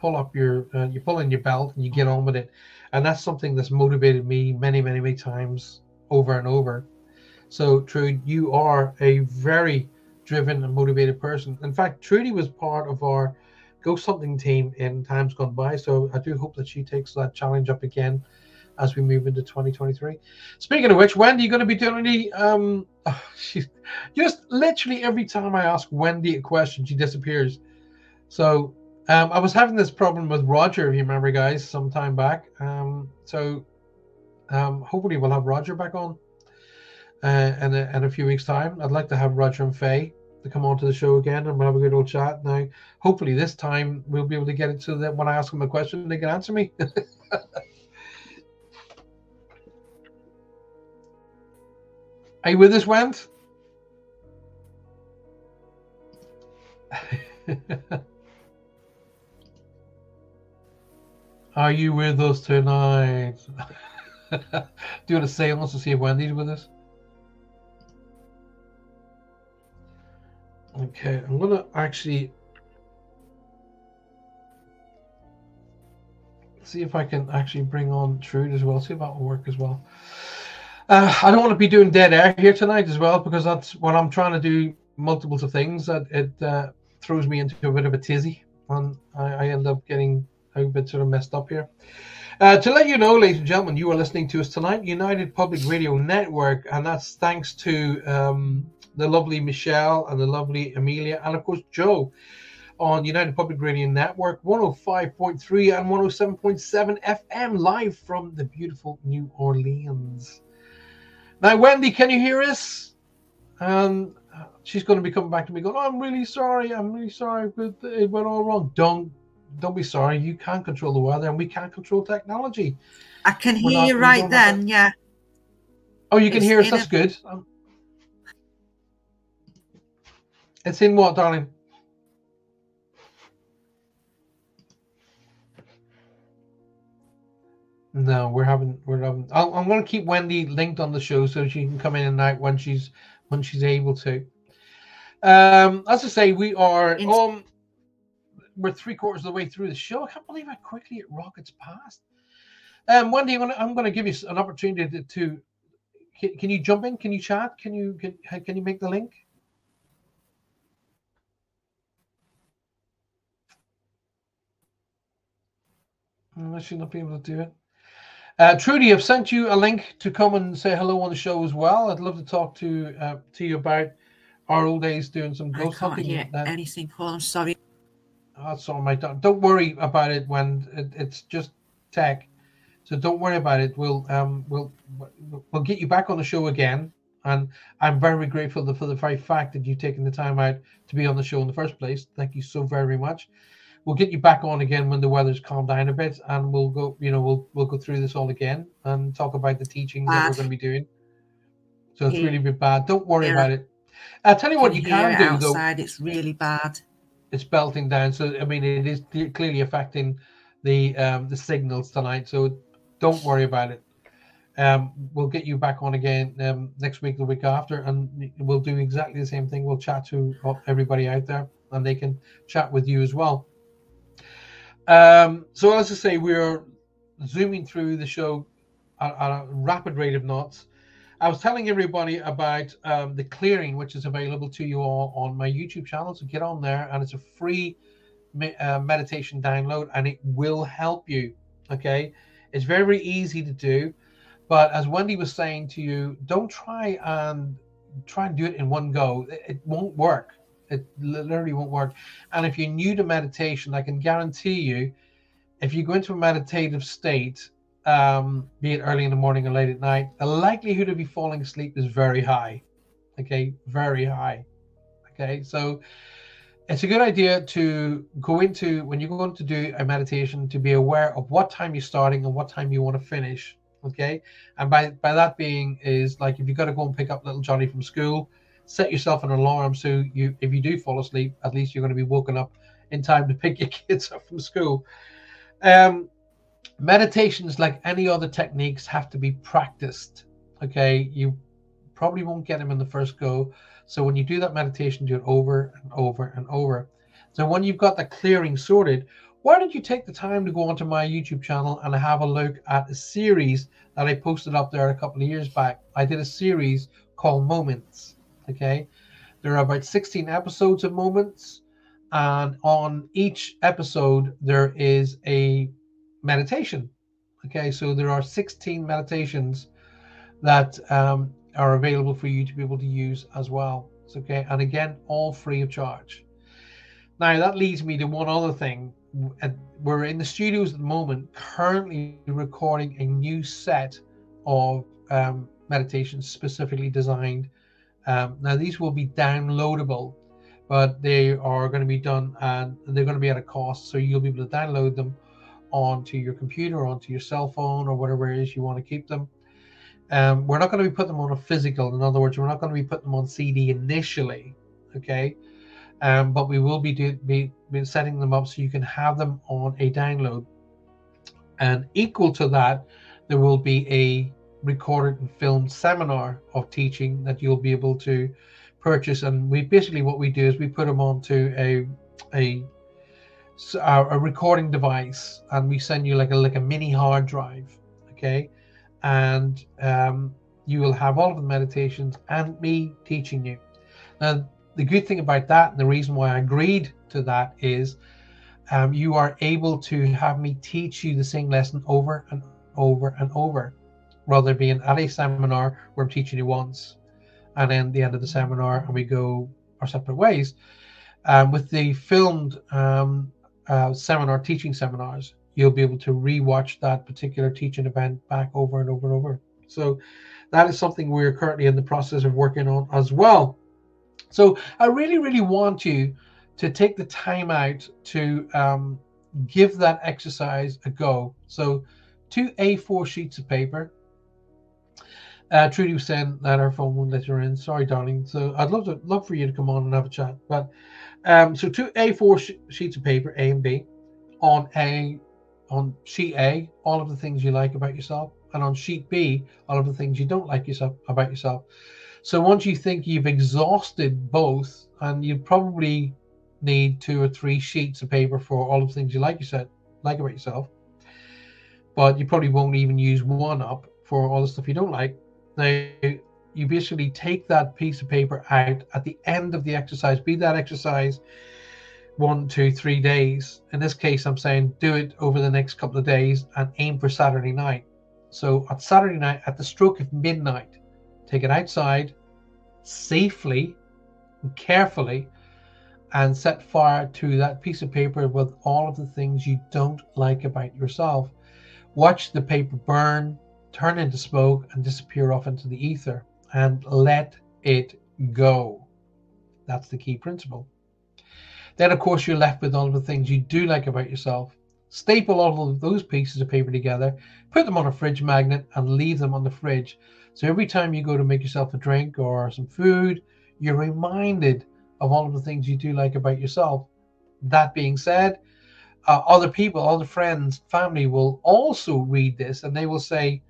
pull up your uh, you pull in your belt and you get on with it, and that's something that's motivated me many many many times over and over. So Trudy, you are a very driven and motivated person. In fact, Trudy was part of our Ghost Hunting team in times gone by. So I do hope that she takes that challenge up again as we move into 2023. Speaking of which, Wendy, you're going to be doing any? Um, oh, she's just literally every time I ask Wendy a question, she disappears. So um, I was having this problem with Roger, if you remember, guys, some time back. Um, so um, hopefully we'll have Roger back on uh, in, a, in a few weeks' time. I'd like to have Roger and Faye to come onto the show again and we'll have a good old chat. Now, hopefully this time we'll be able to get it so that when I ask them a question, they can answer me. Are you with us, Went? Are you with us tonight? Do you want to say almost to see if Wendy's with us? Okay, I'm gonna actually see if I can actually bring on Trude as well. See if that will work as well. Uh, I don't want to be doing dead air here tonight as well because that's when I'm trying to do multiples of things. That it uh, throws me into a bit of a tizzy, and I, I end up getting a bit sort of messed up here. Uh, to let you know, ladies and gentlemen, you are listening to us tonight, United Public Radio Network, and that's thanks to um, the lovely Michelle and the lovely Amelia, and of course Joe on United Public Radio Network, 105.3 and 107.7 FM, live from the beautiful New Orleans. Now, Wendy, can you hear us? And um, she's going to be coming back to me going, oh, I'm really sorry. I'm really sorry, but it went all wrong. Don't don't be sorry. You can't control the weather, and we can't control technology. I can hear not, you right then. Yeah. Oh, you can it's hear us. That's a... good. Um, it's in what, darling? No, we're having we're having. i am going to keep Wendy linked on the show so she can come in and out when she's when she's able to. Um, as I say, we are um, we're three quarters of the way through the show. I can't believe how quickly it rockets past. Um, Wendy, I'm going, to, I'm going to give you an opportunity to. to can, can you jump in? Can you chat? Can you can, can you make the link? I should not be able to do it. Uh, Trudy, I've sent you a link to come and say hello on the show as well. I'd love to talk to uh, to you about our old days doing some ghost I can't hunting. hear That- anything, Paul. I'm sorry. That's all right. Don't, don't worry about it when it, it's just tech. So don't worry about it. We'll um we'll we'll get you back on the show again. And I'm very grateful for the very fact that you've taken the time out to be on the show in the first place. Thank you so very much. We'll get you back on again when the weather's calmed down a bit, and we'll go. You know, we'll we'll go through this all again and talk about the teachings that we're going to be doing. So it's Yeah. really bit bad. Don't worry Yeah. about it. I'll tell you what you can do though outside. It's really bad. it's belting down. So I mean, it is clearly affecting the um, the signals tonight. So don't worry about it. Um, we'll get you back on again um, next week, the week after, and we'll do exactly the same thing. We'll chat to everybody out there, and they can chat with you as well. Um, so as I say, we're zooming through the show at, at a rapid rate of knots. I was telling everybody about um, the clearing, which is available to you all on my YouTube channel. So get on there, and it's a free me- uh, meditation download, and it will help you. Okay, it's very very easy to do, but as Wendy was saying to you, don't try and try and do it in one go. It, it won't work. It literally won't work. And if you're new to meditation, I can guarantee you, if you go into a meditative state, um, be it early in the morning or late at night, the likelihood of you falling asleep is very high. Okay, very high. Okay, so it's a good idea to go into when you're going to do a meditation to be aware of what time you're starting and what time you want to finish. Okay, and by by that being is like if you've got to go and pick up little Johnny from school, set yourself an alarm so you if you do fall asleep, at least you're going to be woken up in time to pick your kids up from school. Um, meditations like any other techniques have to be practiced okay? You probably won't get them in the first go. So when you do that meditation do it over and over and over. So when you've got the clearing sorted why don't you take the time to go onto my youtube channel and have a look at a series that i posted up there a couple of years back. I did a series called moments okay there are about 16 episodes of moments and on each episode there is a meditation. Okay, so there are 16 meditations that um, are available for you to be able to use as well. So, okay, and again, all free of charge. Now, that leads me to one other thing. We're in the studios at the moment, currently recording a new set of um, meditations specifically designed. Um, now, these will be downloadable, but they are going to be done and they're going to be at a cost. So, you'll be able to download them onto your computer, onto your cell phone, or whatever it is you want to keep them. Um, we're not going to be putting them on a physical. In other words, we're not going to be putting them on CD initially, okay? Um, but we will be, do, be be setting them up so you can have them on a download. And equal to that, there will be a recorded and filmed seminar of teaching that you'll be able to purchase. And we basically what we do is we put them onto a a a recording device and we send you like a like a mini hard drive okay? And um, you will have all of the meditations and me teaching you. Now the good thing about that and the reason why i agreed to that is um, you are able to have me teach you the same lesson over and over and over rather than being at a seminar where i'm teaching you once and then the end of the seminar and we go our separate ways um, with the filmed um, uh, seminar teaching seminars you'll be able to rewatch that particular teaching event back over and over and over. So that is something we're currently in the process of working on as well. So i really really want you to take the time out to um, give that exercise a go. So two a4 sheets of paper uh, Trudy was saying that her phone won't let her in. Sorry, darling. So I'd love to love for you to come on and have a chat. But um, so two A4 sh- sheets of paper, A and B, on A, on sheet A, all of the things you like about yourself, and on sheet B, all of the things you don't like yourself about yourself. So once you think you've exhausted both, and you probably need two or three sheets of paper for all of the things you like yourself, like about yourself, but you probably won't even use one up for all the stuff you don't like. Now you basically take that piece of paper out at the end of the exercise, be that exercise one, two, three days. In this case, I'm saying do it over the next couple of days and aim for Saturday night. So at Saturday night, at the stroke of midnight, take it outside safely and carefully and set fire to that piece of paper with all of the things you don't like about yourself. Watch the paper burn, turn into smoke, and disappear off into the ether and let it go. That's the key principle. Then, of course, you're left with all of the things you do like about yourself. Staple all of those pieces of paper together, put them on a fridge magnet, and leave them on the fridge. So every time you go to make yourself a drink or some food, you're reminded of all of the things you do like about yourself. That being said, uh, other people, other friends, family will also read this and they will say,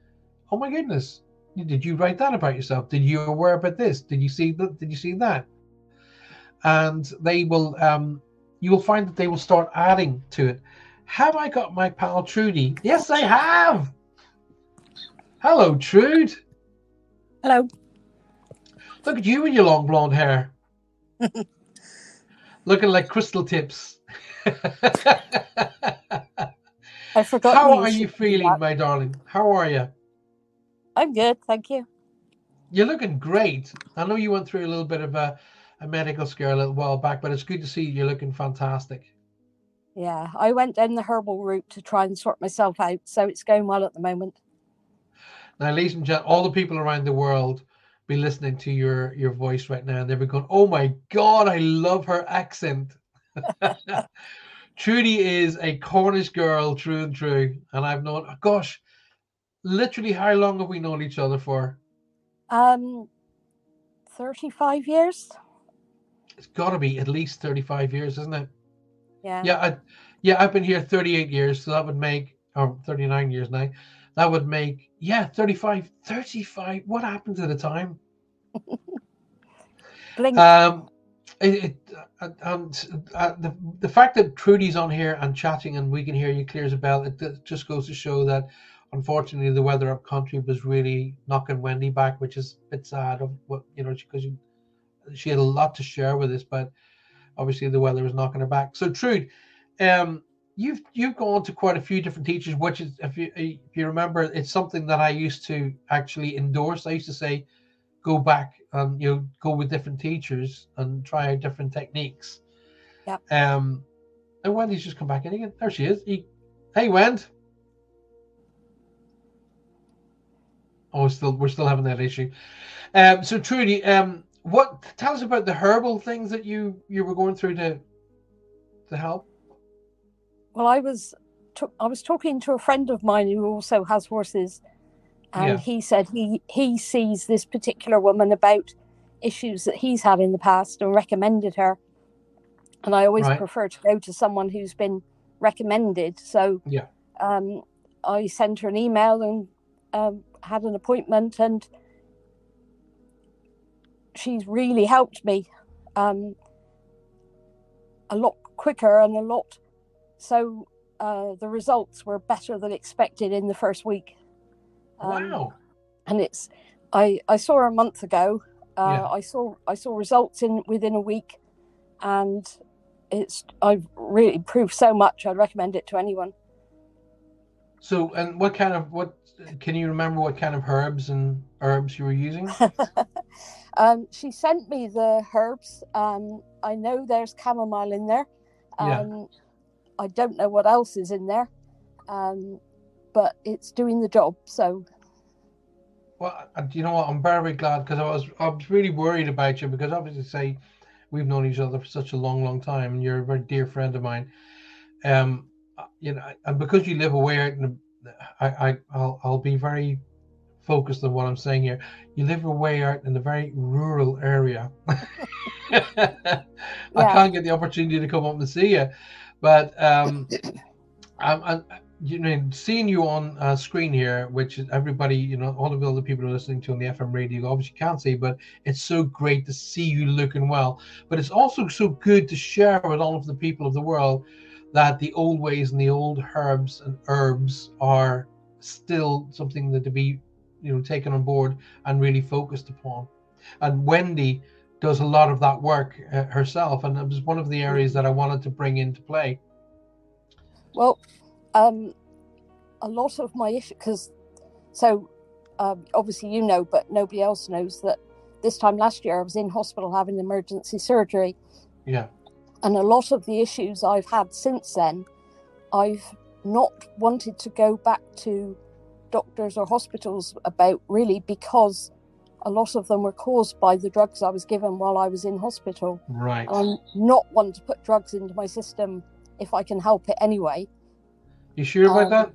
"Oh my goodness, did you write that about yourself? Did you aware about this? Did you see that? Did you see that?" and they will um, you will find that they will start adding to it. Have I got my pal Trudy? Yes, I have. Hello, Trude. Hello. Look at you with your long blonde hair. Looking like Crystal Tipps. I forgot. How are you feeling, that. my darling? How are you? I'm good, thank you. You're looking great. I know you went through a little bit of a a medical scare a little while back, but it's good to see you're looking fantastic. Yeah, I went down the herbal route to try and sort myself out, so it's going well at the moment. Now, ladies and gentlemen, all the people around the world be listening to your your voice right now, and they'll be going, "Oh my God, I love her accent." Trudy is a Cornish girl, true and true, and I've known. Gosh, literally, how long have we known each other for? Um, thirty-five years it's got to be at least 35 years, isn't it? Yeah. Yeah. I, yeah. I've been here 38 years. So that would make, or 39 years now. That would make, yeah, 35, 35. What happened to the time? Blink. Um, it, it uh, and uh, the the fact that Trudy's on here and chatting and we can hear you clear as a bell, it, it just goes to show that unfortunately the weather up country was really knocking Wendy back, which is a bit sad. Of what you know, because you she had a lot to share with us, but obviously the weather was knocking her back. So Trude, um, you've you've gone to quite a few different teachers, which is if you if you remember, it's something that I used to actually endorse. I used to say, go back and you know go with different teachers and try out different techniques. Yeah. Um, and Wendy's just come back in again. There she is. He, hey, Wend. Oh, still we're still having that issue. Um, so Trudy, um, what tell us about the herbal things that you you were going through to to help well i was i was talking to a friend of mine who also has horses and yeah. he said he he sees this particular woman about issues that he's had in the past and recommended her and i always right. prefer to go to someone who's been recommended so yeah um, i sent her an email and um, had an appointment and she's really helped me um, a lot quicker and a lot. So uh, the results were better than expected in the first week. Um, wow! And it's I I saw her a month ago. Uh, yeah. I saw I saw results in within a week, and it's I've really improved so much. I'd recommend it to anyone. So, and what kind of what can you remember? What kind of herbs and herbs you were using? Um, she sent me the herbs. Um, I know there's chamomile in there. Um, yeah. I don't know what else is in there, um, but it's doing the job. So. Well, you know what? I'm very, very glad because I was I was really worried about you because obviously, say, we've known each other for such a long, long time, and you're a very dear friend of mine. Um, you know, and because you live away out in the, I, I, I'll, I'll be very focused on what I'm saying here. You live away out in a very rural area. yeah. I can't get the opportunity to come up and see you, but um, I'm, I'm, you know, seeing you on uh, screen here, which everybody, you know, all of the other people are listening to on the FM radio obviously can't see, but it's so great to see you looking well. But it's also so good to share with all of the people of the world that the old ways and the old herbs and herbs are still something that to be you know taken on board and really focused upon. And Wendy does a lot of that work uh, herself, and it was one of the areas that I wanted to bring into play. Well, um, a lot of my issue because so um, obviously you know, but nobody else knows that this time last year I was in hospital having emergency surgery. Yeah. And a lot of the issues I've had since then, I've not wanted to go back to doctors or hospitals about really because a lot of them were caused by the drugs I was given while I was in hospital. Right. I'm not one to put drugs into my system if I can help it anyway. You sure about Um,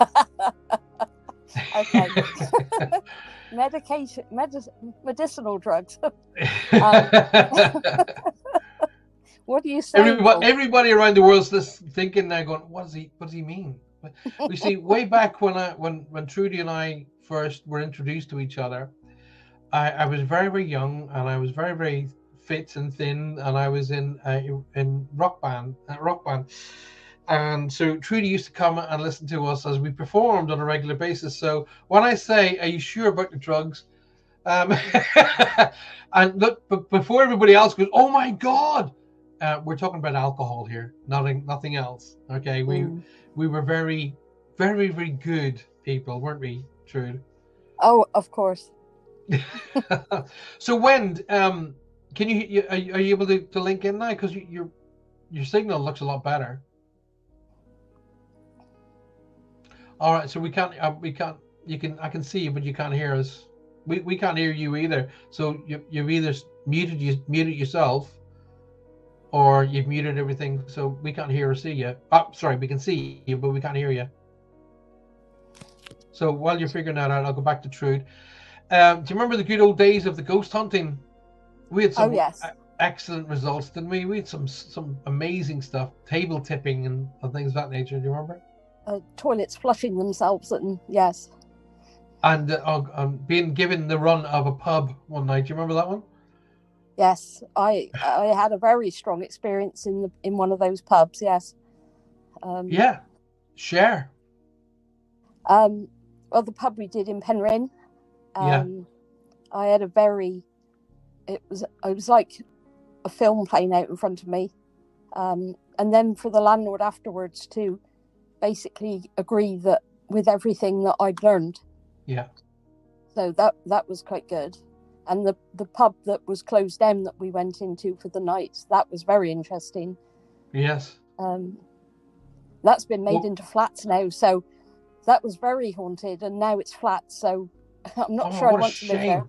that? okay. Medication, medis- medicinal drugs. what do you say? Everybody, everybody around the world's just thinking now, going, "What does he? What does he mean?" We see way back when I, when when Trudy and I first were introduced to each other, I, I was very very young and I was very very fit and thin, and I was in uh, in rock band, uh, rock band. And so Trudy used to come and listen to us as we performed on a regular basis. So when I say, "Are you sure about the drugs?" Um, and look, but before everybody else goes, "Oh my God!" Uh, we're talking about alcohol here, nothing, nothing else. Okay, we Mm. we were very, very, very good people, weren't we, Trude? Oh, of course. so when um, can you, you are, you- are you able to, to link in now? Because you, your your signal looks a lot better. All right, so we can't uh, we can't you can I can see you, but you can't hear us. We, we can't hear you either. So you you've either muted you muted yourself, or you've muted everything, so we can't hear or see you. Oh, sorry, we can see you, but we can't hear you. So while you're figuring that out, I'll go back to Trude. Um, do you remember the good old days of the ghost hunting? We had some oh, yes. excellent results, didn't we? We had some some amazing stuff, table tipping and, and things of that nature. Do you remember? Uh, toilets flushing themselves, and yes. And uh, um, being given the run of a pub one night. Do you remember that one? Yes, I I had a very strong experience in the in one of those pubs. Yes. Um, Yeah. Share. Um, well, the pub we did in Penryn. Yeah. Um, I had a very. It was it was like a film playing out in front of me, um, and then for the landlord afterwards to basically agree that with everything that I'd learned. Yeah. So that that was quite good. And the the pub that was closed down that we went into for the night that was very interesting. Yes. Um, that's been made Well- into flats now, so that was very haunted, and now it's flats. So I'm not Oh, sure I want to live there.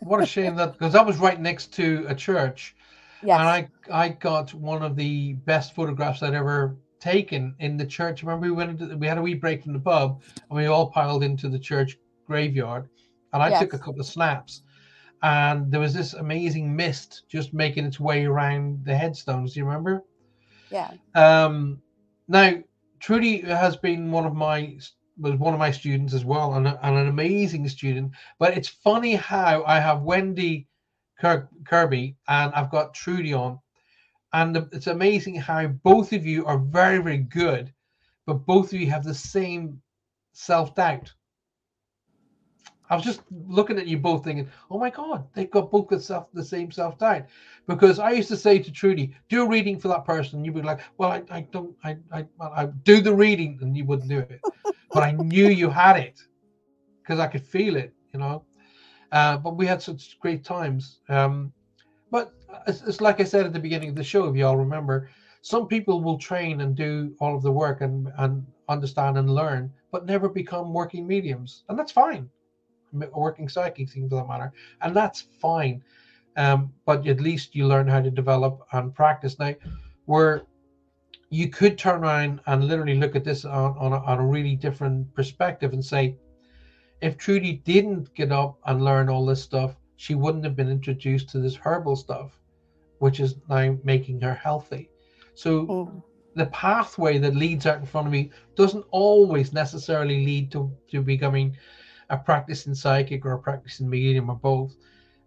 What a shame that because that was right next to a church, Yes, and I I got one of the best photographs I'd ever taken in the church. Remember we went into, we had a wee break from the pub and we all piled into the church graveyard, and I took a couple of snaps, and there was this amazing mist just making its way around the headstones. Do you remember? yeah, Um, now, Trudy has been one of my was one of my students as well, and, and an amazing student. But it's funny how I have Wendy Kir- Kirby and I've got Trudy on, and it's amazing how both of you are very very good, but both of you have the same self doubt. I was just looking at you both thinking, oh my God, they've got both the self the same self doubt. Because I used to say to Trudy, do a reading for that person. You'd be like, well, I, I don't, I, I, well, I do the reading, and you wouldn't do it. but I knew you had it because I could feel it, you know. Uh, but we had such great times. Um, but it's, it's like I said at the beginning of the show, if you all remember, some people will train and do all of the work and, and understand and learn, but never become working mediums. And that's fine. Working psychics, even for that matter. And that's fine. Um, but at least you learn how to develop and practice. Now, where you could turn around and literally look at this on, on, a, on a really different perspective and say, if Trudy didn't get up and learn all this stuff, she wouldn't have been introduced to this herbal stuff, which is now making her healthy. So Mm. the pathway that leads out in front of me doesn't always necessarily lead to, to becoming a practicing psychic or a practicing medium or both,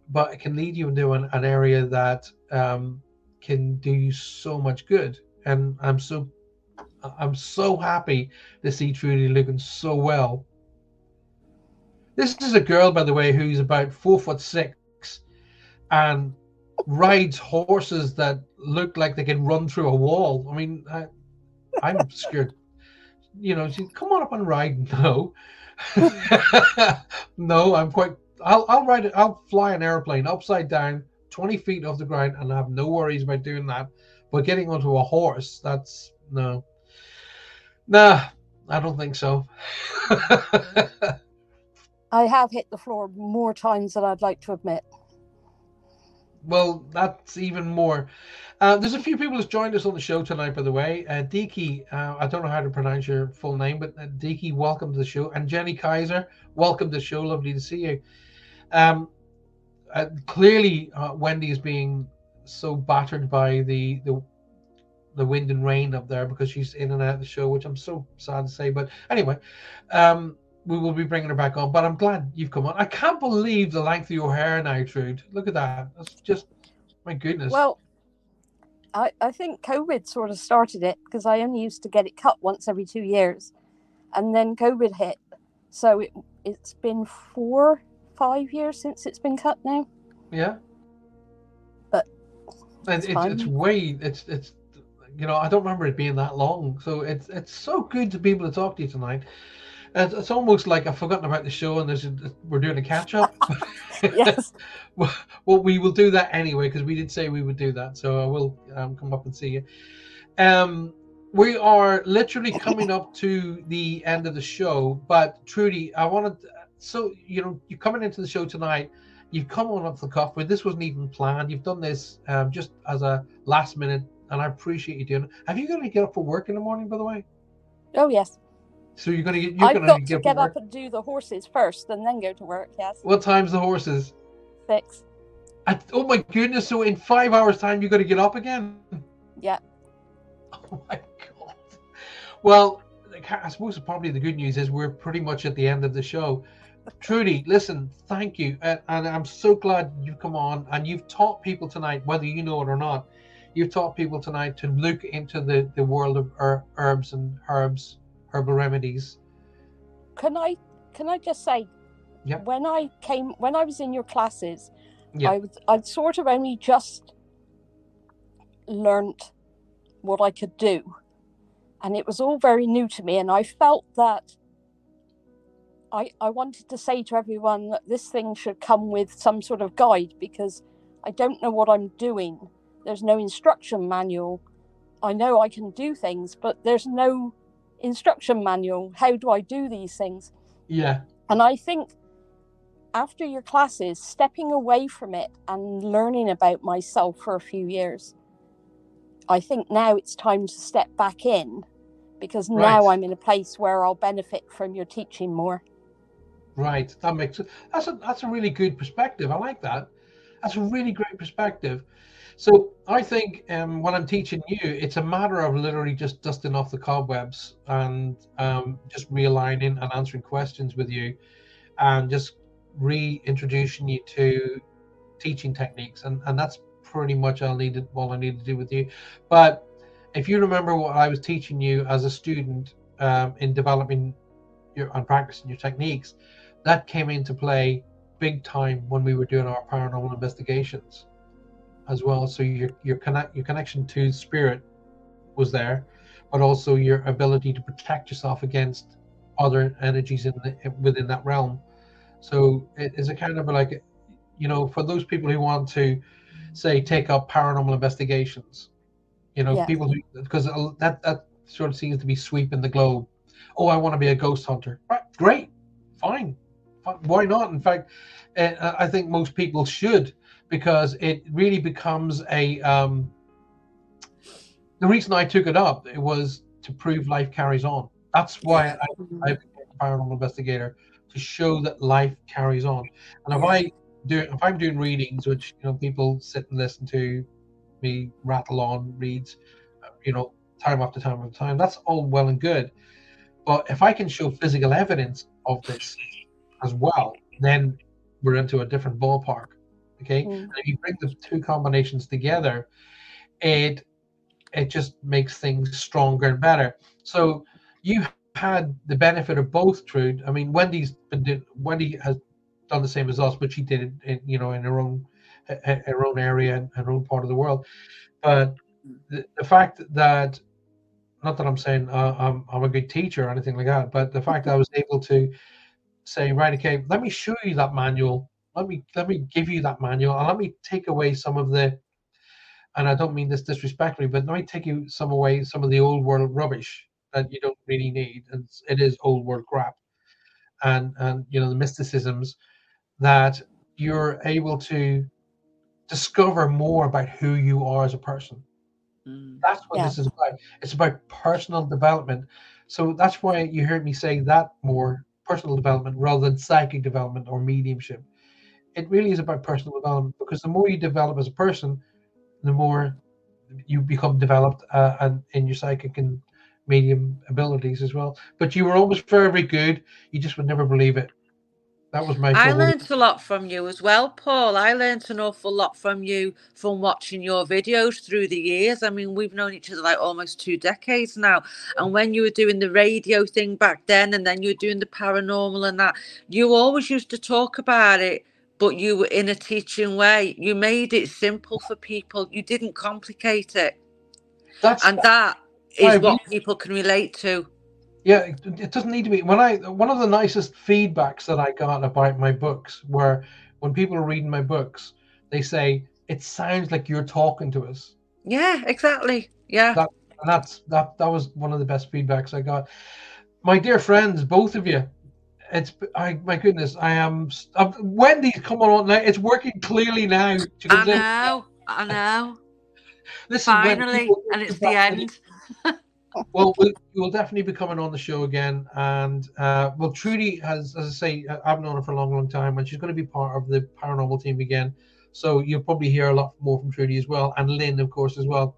but it can lead you into an, an area that um, can do you so much good. And I'm so I'm so happy to see Trudy looking so well. This is a girl, by the way, who's about four foot six, and rides horses that look like they can run through a wall. I mean, I, I'm scared. You know, she come on up and ride. No, no, I'm quite. I'll I'll ride it. I'll fly an airplane upside down, twenty feet off the ground, and I have no worries about doing that. But getting onto a horse, that's no. Nah, I don't think so. I have hit the floor more times than I'd like to admit. Well, that's even more. Uh, there's a few people who's joined us on the show tonight, by the way. Uh, Diki, uh, I don't know how to pronounce your full name, but uh, Diki, welcome to the show. And Jenny Kaiser, welcome to the show. Lovely to see you. Um, uh, clearly, uh, Wendy is being so battered by the, the the wind and rain up there because she's in and out of the show, which I'm so sad to say. But anyway, um, we will be bringing her back on. But I'm glad you've come on. I can't believe the length of your hair now, Trude. Look at that. That's just my goodness. Well, I, I think COVID sort of started it because I only used to get it cut once every two years. And then COVID hit. So it, it's been four, five years since it's been cut now. Yeah. But it's, it's, it's way, it's, it's, you know, I don't remember it being that long. So it's, it's so good to be able to talk to you tonight. It's, it's almost like I've forgotten about the show and there's a, we're doing a catch up. yes. well, we will do that anyway because we did say we would do that. So I will um, come up and see you. Um, we are literally coming up to the end of the show, but Trudy, I wanted so you know you're coming into the show tonight. You've come on off the cuff, but this wasn't even planned. You've done this um, just as a last minute, and I appreciate you doing it. Have you got to get up for work in the morning, by the way? Oh yes. So you're gonna get. You're I've gonna got get to get work. up and do the horses first, and then go to work. Yes. What time's the horses? Six. I, oh my goodness! So in five hours' time, you got to get up again. Yeah. Oh my god. Well, I suppose probably the good news is we're pretty much at the end of the show. Trudy, listen, thank you, and, and I'm so glad you've come on and you've taught people tonight, whether you know it or not. You've taught people tonight to look into the the world of her- herbs and herbs, herbal remedies. Can I can I just say, Yeah. when I came when I was in your classes, Yeah. I was I'd sort of only just learnt what I could do, and it was all very new to me, and I felt that. I, I wanted to say to everyone that this thing should come with some sort of guide because I don't know what I'm doing. There's no instruction manual. I know I can do things, but there's no instruction manual. How do I do these things? Yeah, And I think after your classes, stepping away from it and learning about myself for a few years, I think now it's time to step back in because now I'm in a place where I'll benefit from your teaching more. right. That makes. That's a that's a really good perspective. I like that. That's a really great perspective. So I think um, when I'm teaching you, it's a matter of literally just dusting off the cobwebs and um, just realigning and answering questions with you, and just reintroducing you to teaching techniques, and and that's pretty much all needed all I need to do with you. But if you remember what I was teaching you as a student um, in developing your and practicing your techniques, that came into play big time when we were doing our paranormal investigations as well. So your your connect your connection to spirit was there, but also your ability to protect yourself against other energies in the, within that realm. So it is a kind of like, you know, for those people who want to, say, take up paranormal investigations, you know, Yes. people who because that that sort of seems to be sweeping the globe. Oh, I want to be a ghost hunter. Right, great, fine, Fi- why not? In fact, uh, I think most people should because it really becomes a. Um, the reason I took it up it was to prove life carries on. That's why I, I became a paranormal investigator to show that life carries on. And if I do, if I'm doing readings, which you know people sit and listen to me rattle on reads, you know, time after time after time, that's all well and good. But if I can show physical evidence of this as well, then we're into a different ballpark. Okay, Mm. and if you bring the two combinations together, it it just makes things stronger and better. So you had the benefit of both, Trude. I mean, Wendy's been doing, Wendy has done the same as us, but she did it, in, you know, in her own her own area and her own part of the world. But the, the fact that, not that I'm saying uh, I'm, I'm a good teacher or anything like that, but the fact that I was able to say, right, okay, let me show you that manual. Let me let me give you that manual, and let me take away some of the, and I don't mean this disrespectfully, but let me take you some away some of the old world rubbish that you don't really need, and it is old world crap, and and you know the mysticisms that you're able to discover more about who you are as a person. Mm. That's what yeah. this is about. It's about personal development. So that's why you heard me say that more personal development rather than psychic development or mediumship. It really is about personal development because the more you develop as a person, the more you become developed uh, and in your psychic and medium abilities as well. But you were always very, very good. You just would never believe it. That was my. I learned a lot from you as well, Paul. I learned an awful lot from you from watching your videos through the years. I mean, we've known each other like almost two decades now. And when you were doing the radio thing back then, and then you were doing the paranormal and that, you always used to talk about it, but you were in a teaching way. You made it simple for people. You didn't complicate it. That's and that is what people can relate to. Yeah, it, doesn't need to be. When I one of the nicest feedbacks that I got about my books were when people are reading my books, they say it sounds like you're talking to us. Yeah, exactly. Yeah. That, and that's that that was one of the best feedbacks I got. My dear friends, both of you, it's I my goodness, I am I'm, Wendy's coming on now. It's working clearly now. I know, I know. Listen, Finally, and it's the end. well, we will definitely be coming on the show again. And uh, well, Trudy has, as I say, uh, I've known her for a long, long time, and she's going to be part of the paranormal team again. So you'll probably hear a lot more from Trudy as well, and Lynn, of course, as well.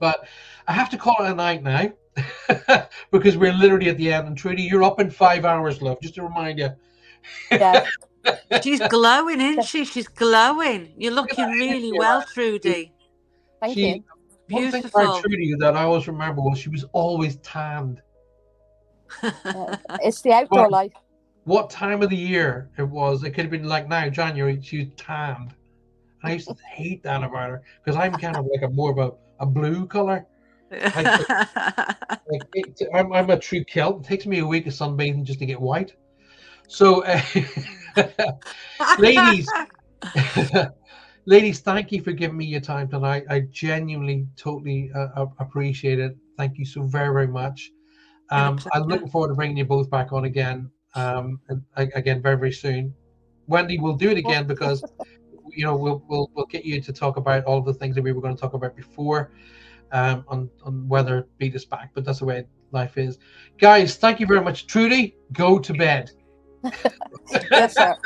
But I have to call it a night now because we're literally at the end. And Trudy, you're up in five hours, love. Just to remind you. Yeah. She's glowing, isn't she? She's glowing. You're looking really well, Trudy. Thank she, you. One thing about Trudy that I always remember was she was always tanned. it's the outdoor but life. What time of the year it was? It could have been like now, January. She was tanned. I used to hate that about her because I'm kind of like a more of a, a blue color. Like, it, I'm, I'm a true Celt. It takes me a week of sunbathing just to get white. So, uh, ladies, ladies, thank you for giving me your time tonight. I genuinely, totally uh, appreciate it. Thank you so very, very much. Um, I'm looking forward to bringing you both back on again, um, and again very, very soon. Wendy, we'll do it again because you know we'll we'll we'll get you to talk about all of the things that we were going to talk about before, um, on on weather beat us back. But that's the way life is, guys. Thank you very much, Trudy. Go to bed. yes, sir.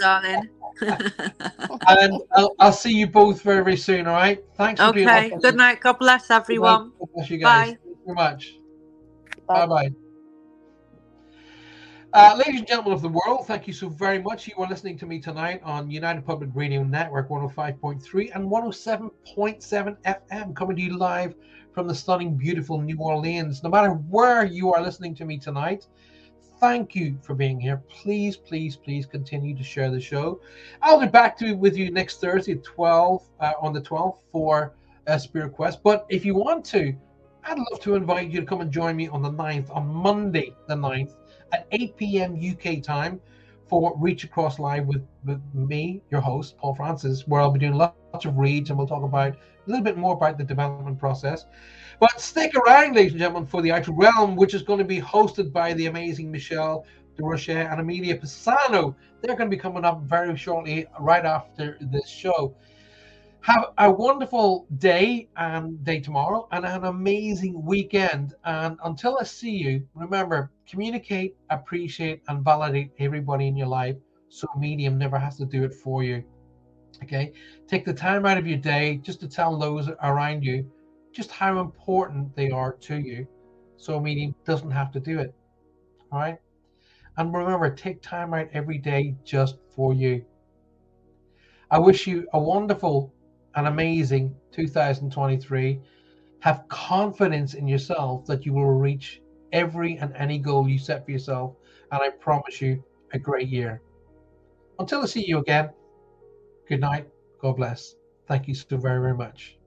darling. and I'll, I'll, see you both very, very soon. All right. Thanks. okay. Good night. God bless everyone. God bless you guys. Bye. Thank you very much. Bye bye. Uh, ladies and gentlemen of the world, thank you so very much. You are listening to me tonight on United Public Radio Network 105.3 and 107.7 FM, coming to you live from the stunning, beautiful New Orleans. No matter where you are listening to me tonight, thank you for being here. Please, please, please continue to share the show. I'll be back to with you next Thursday at 12 uh, on the 12th for uh, Spirit Quest. But if you want to, I'd love to invite you to come and join me on the 9th, on Monday the 9th at 8 p.m. UK time for Reach Across Live with, with me, your host, Paul Francis, where I'll be doing lots of reads and we'll talk about a little bit more about the development process. But stick around, ladies and gentlemen, for the Outer Realm, which is going to be hosted by the amazing Michelle Desrochers and Amelia Pisano. They're going to be coming up very shortly, right after this show. Have a wonderful day and day tomorrow, and an amazing weekend. And until I see you, remember communicate, appreciate, and validate everybody in your life so medium never has to do it for you. Okay, take the time out of your day just to tell those around you just how important they are to you so medium doesn't have to do it. All right. And remember, take time out every day just for you. I wish you a wonderful and amazing 2023. Have confidence in yourself that you will reach every and any goal you set for yourself. And I promise you a great year. Until I see you again, good night God bless. Thank you so very, very much.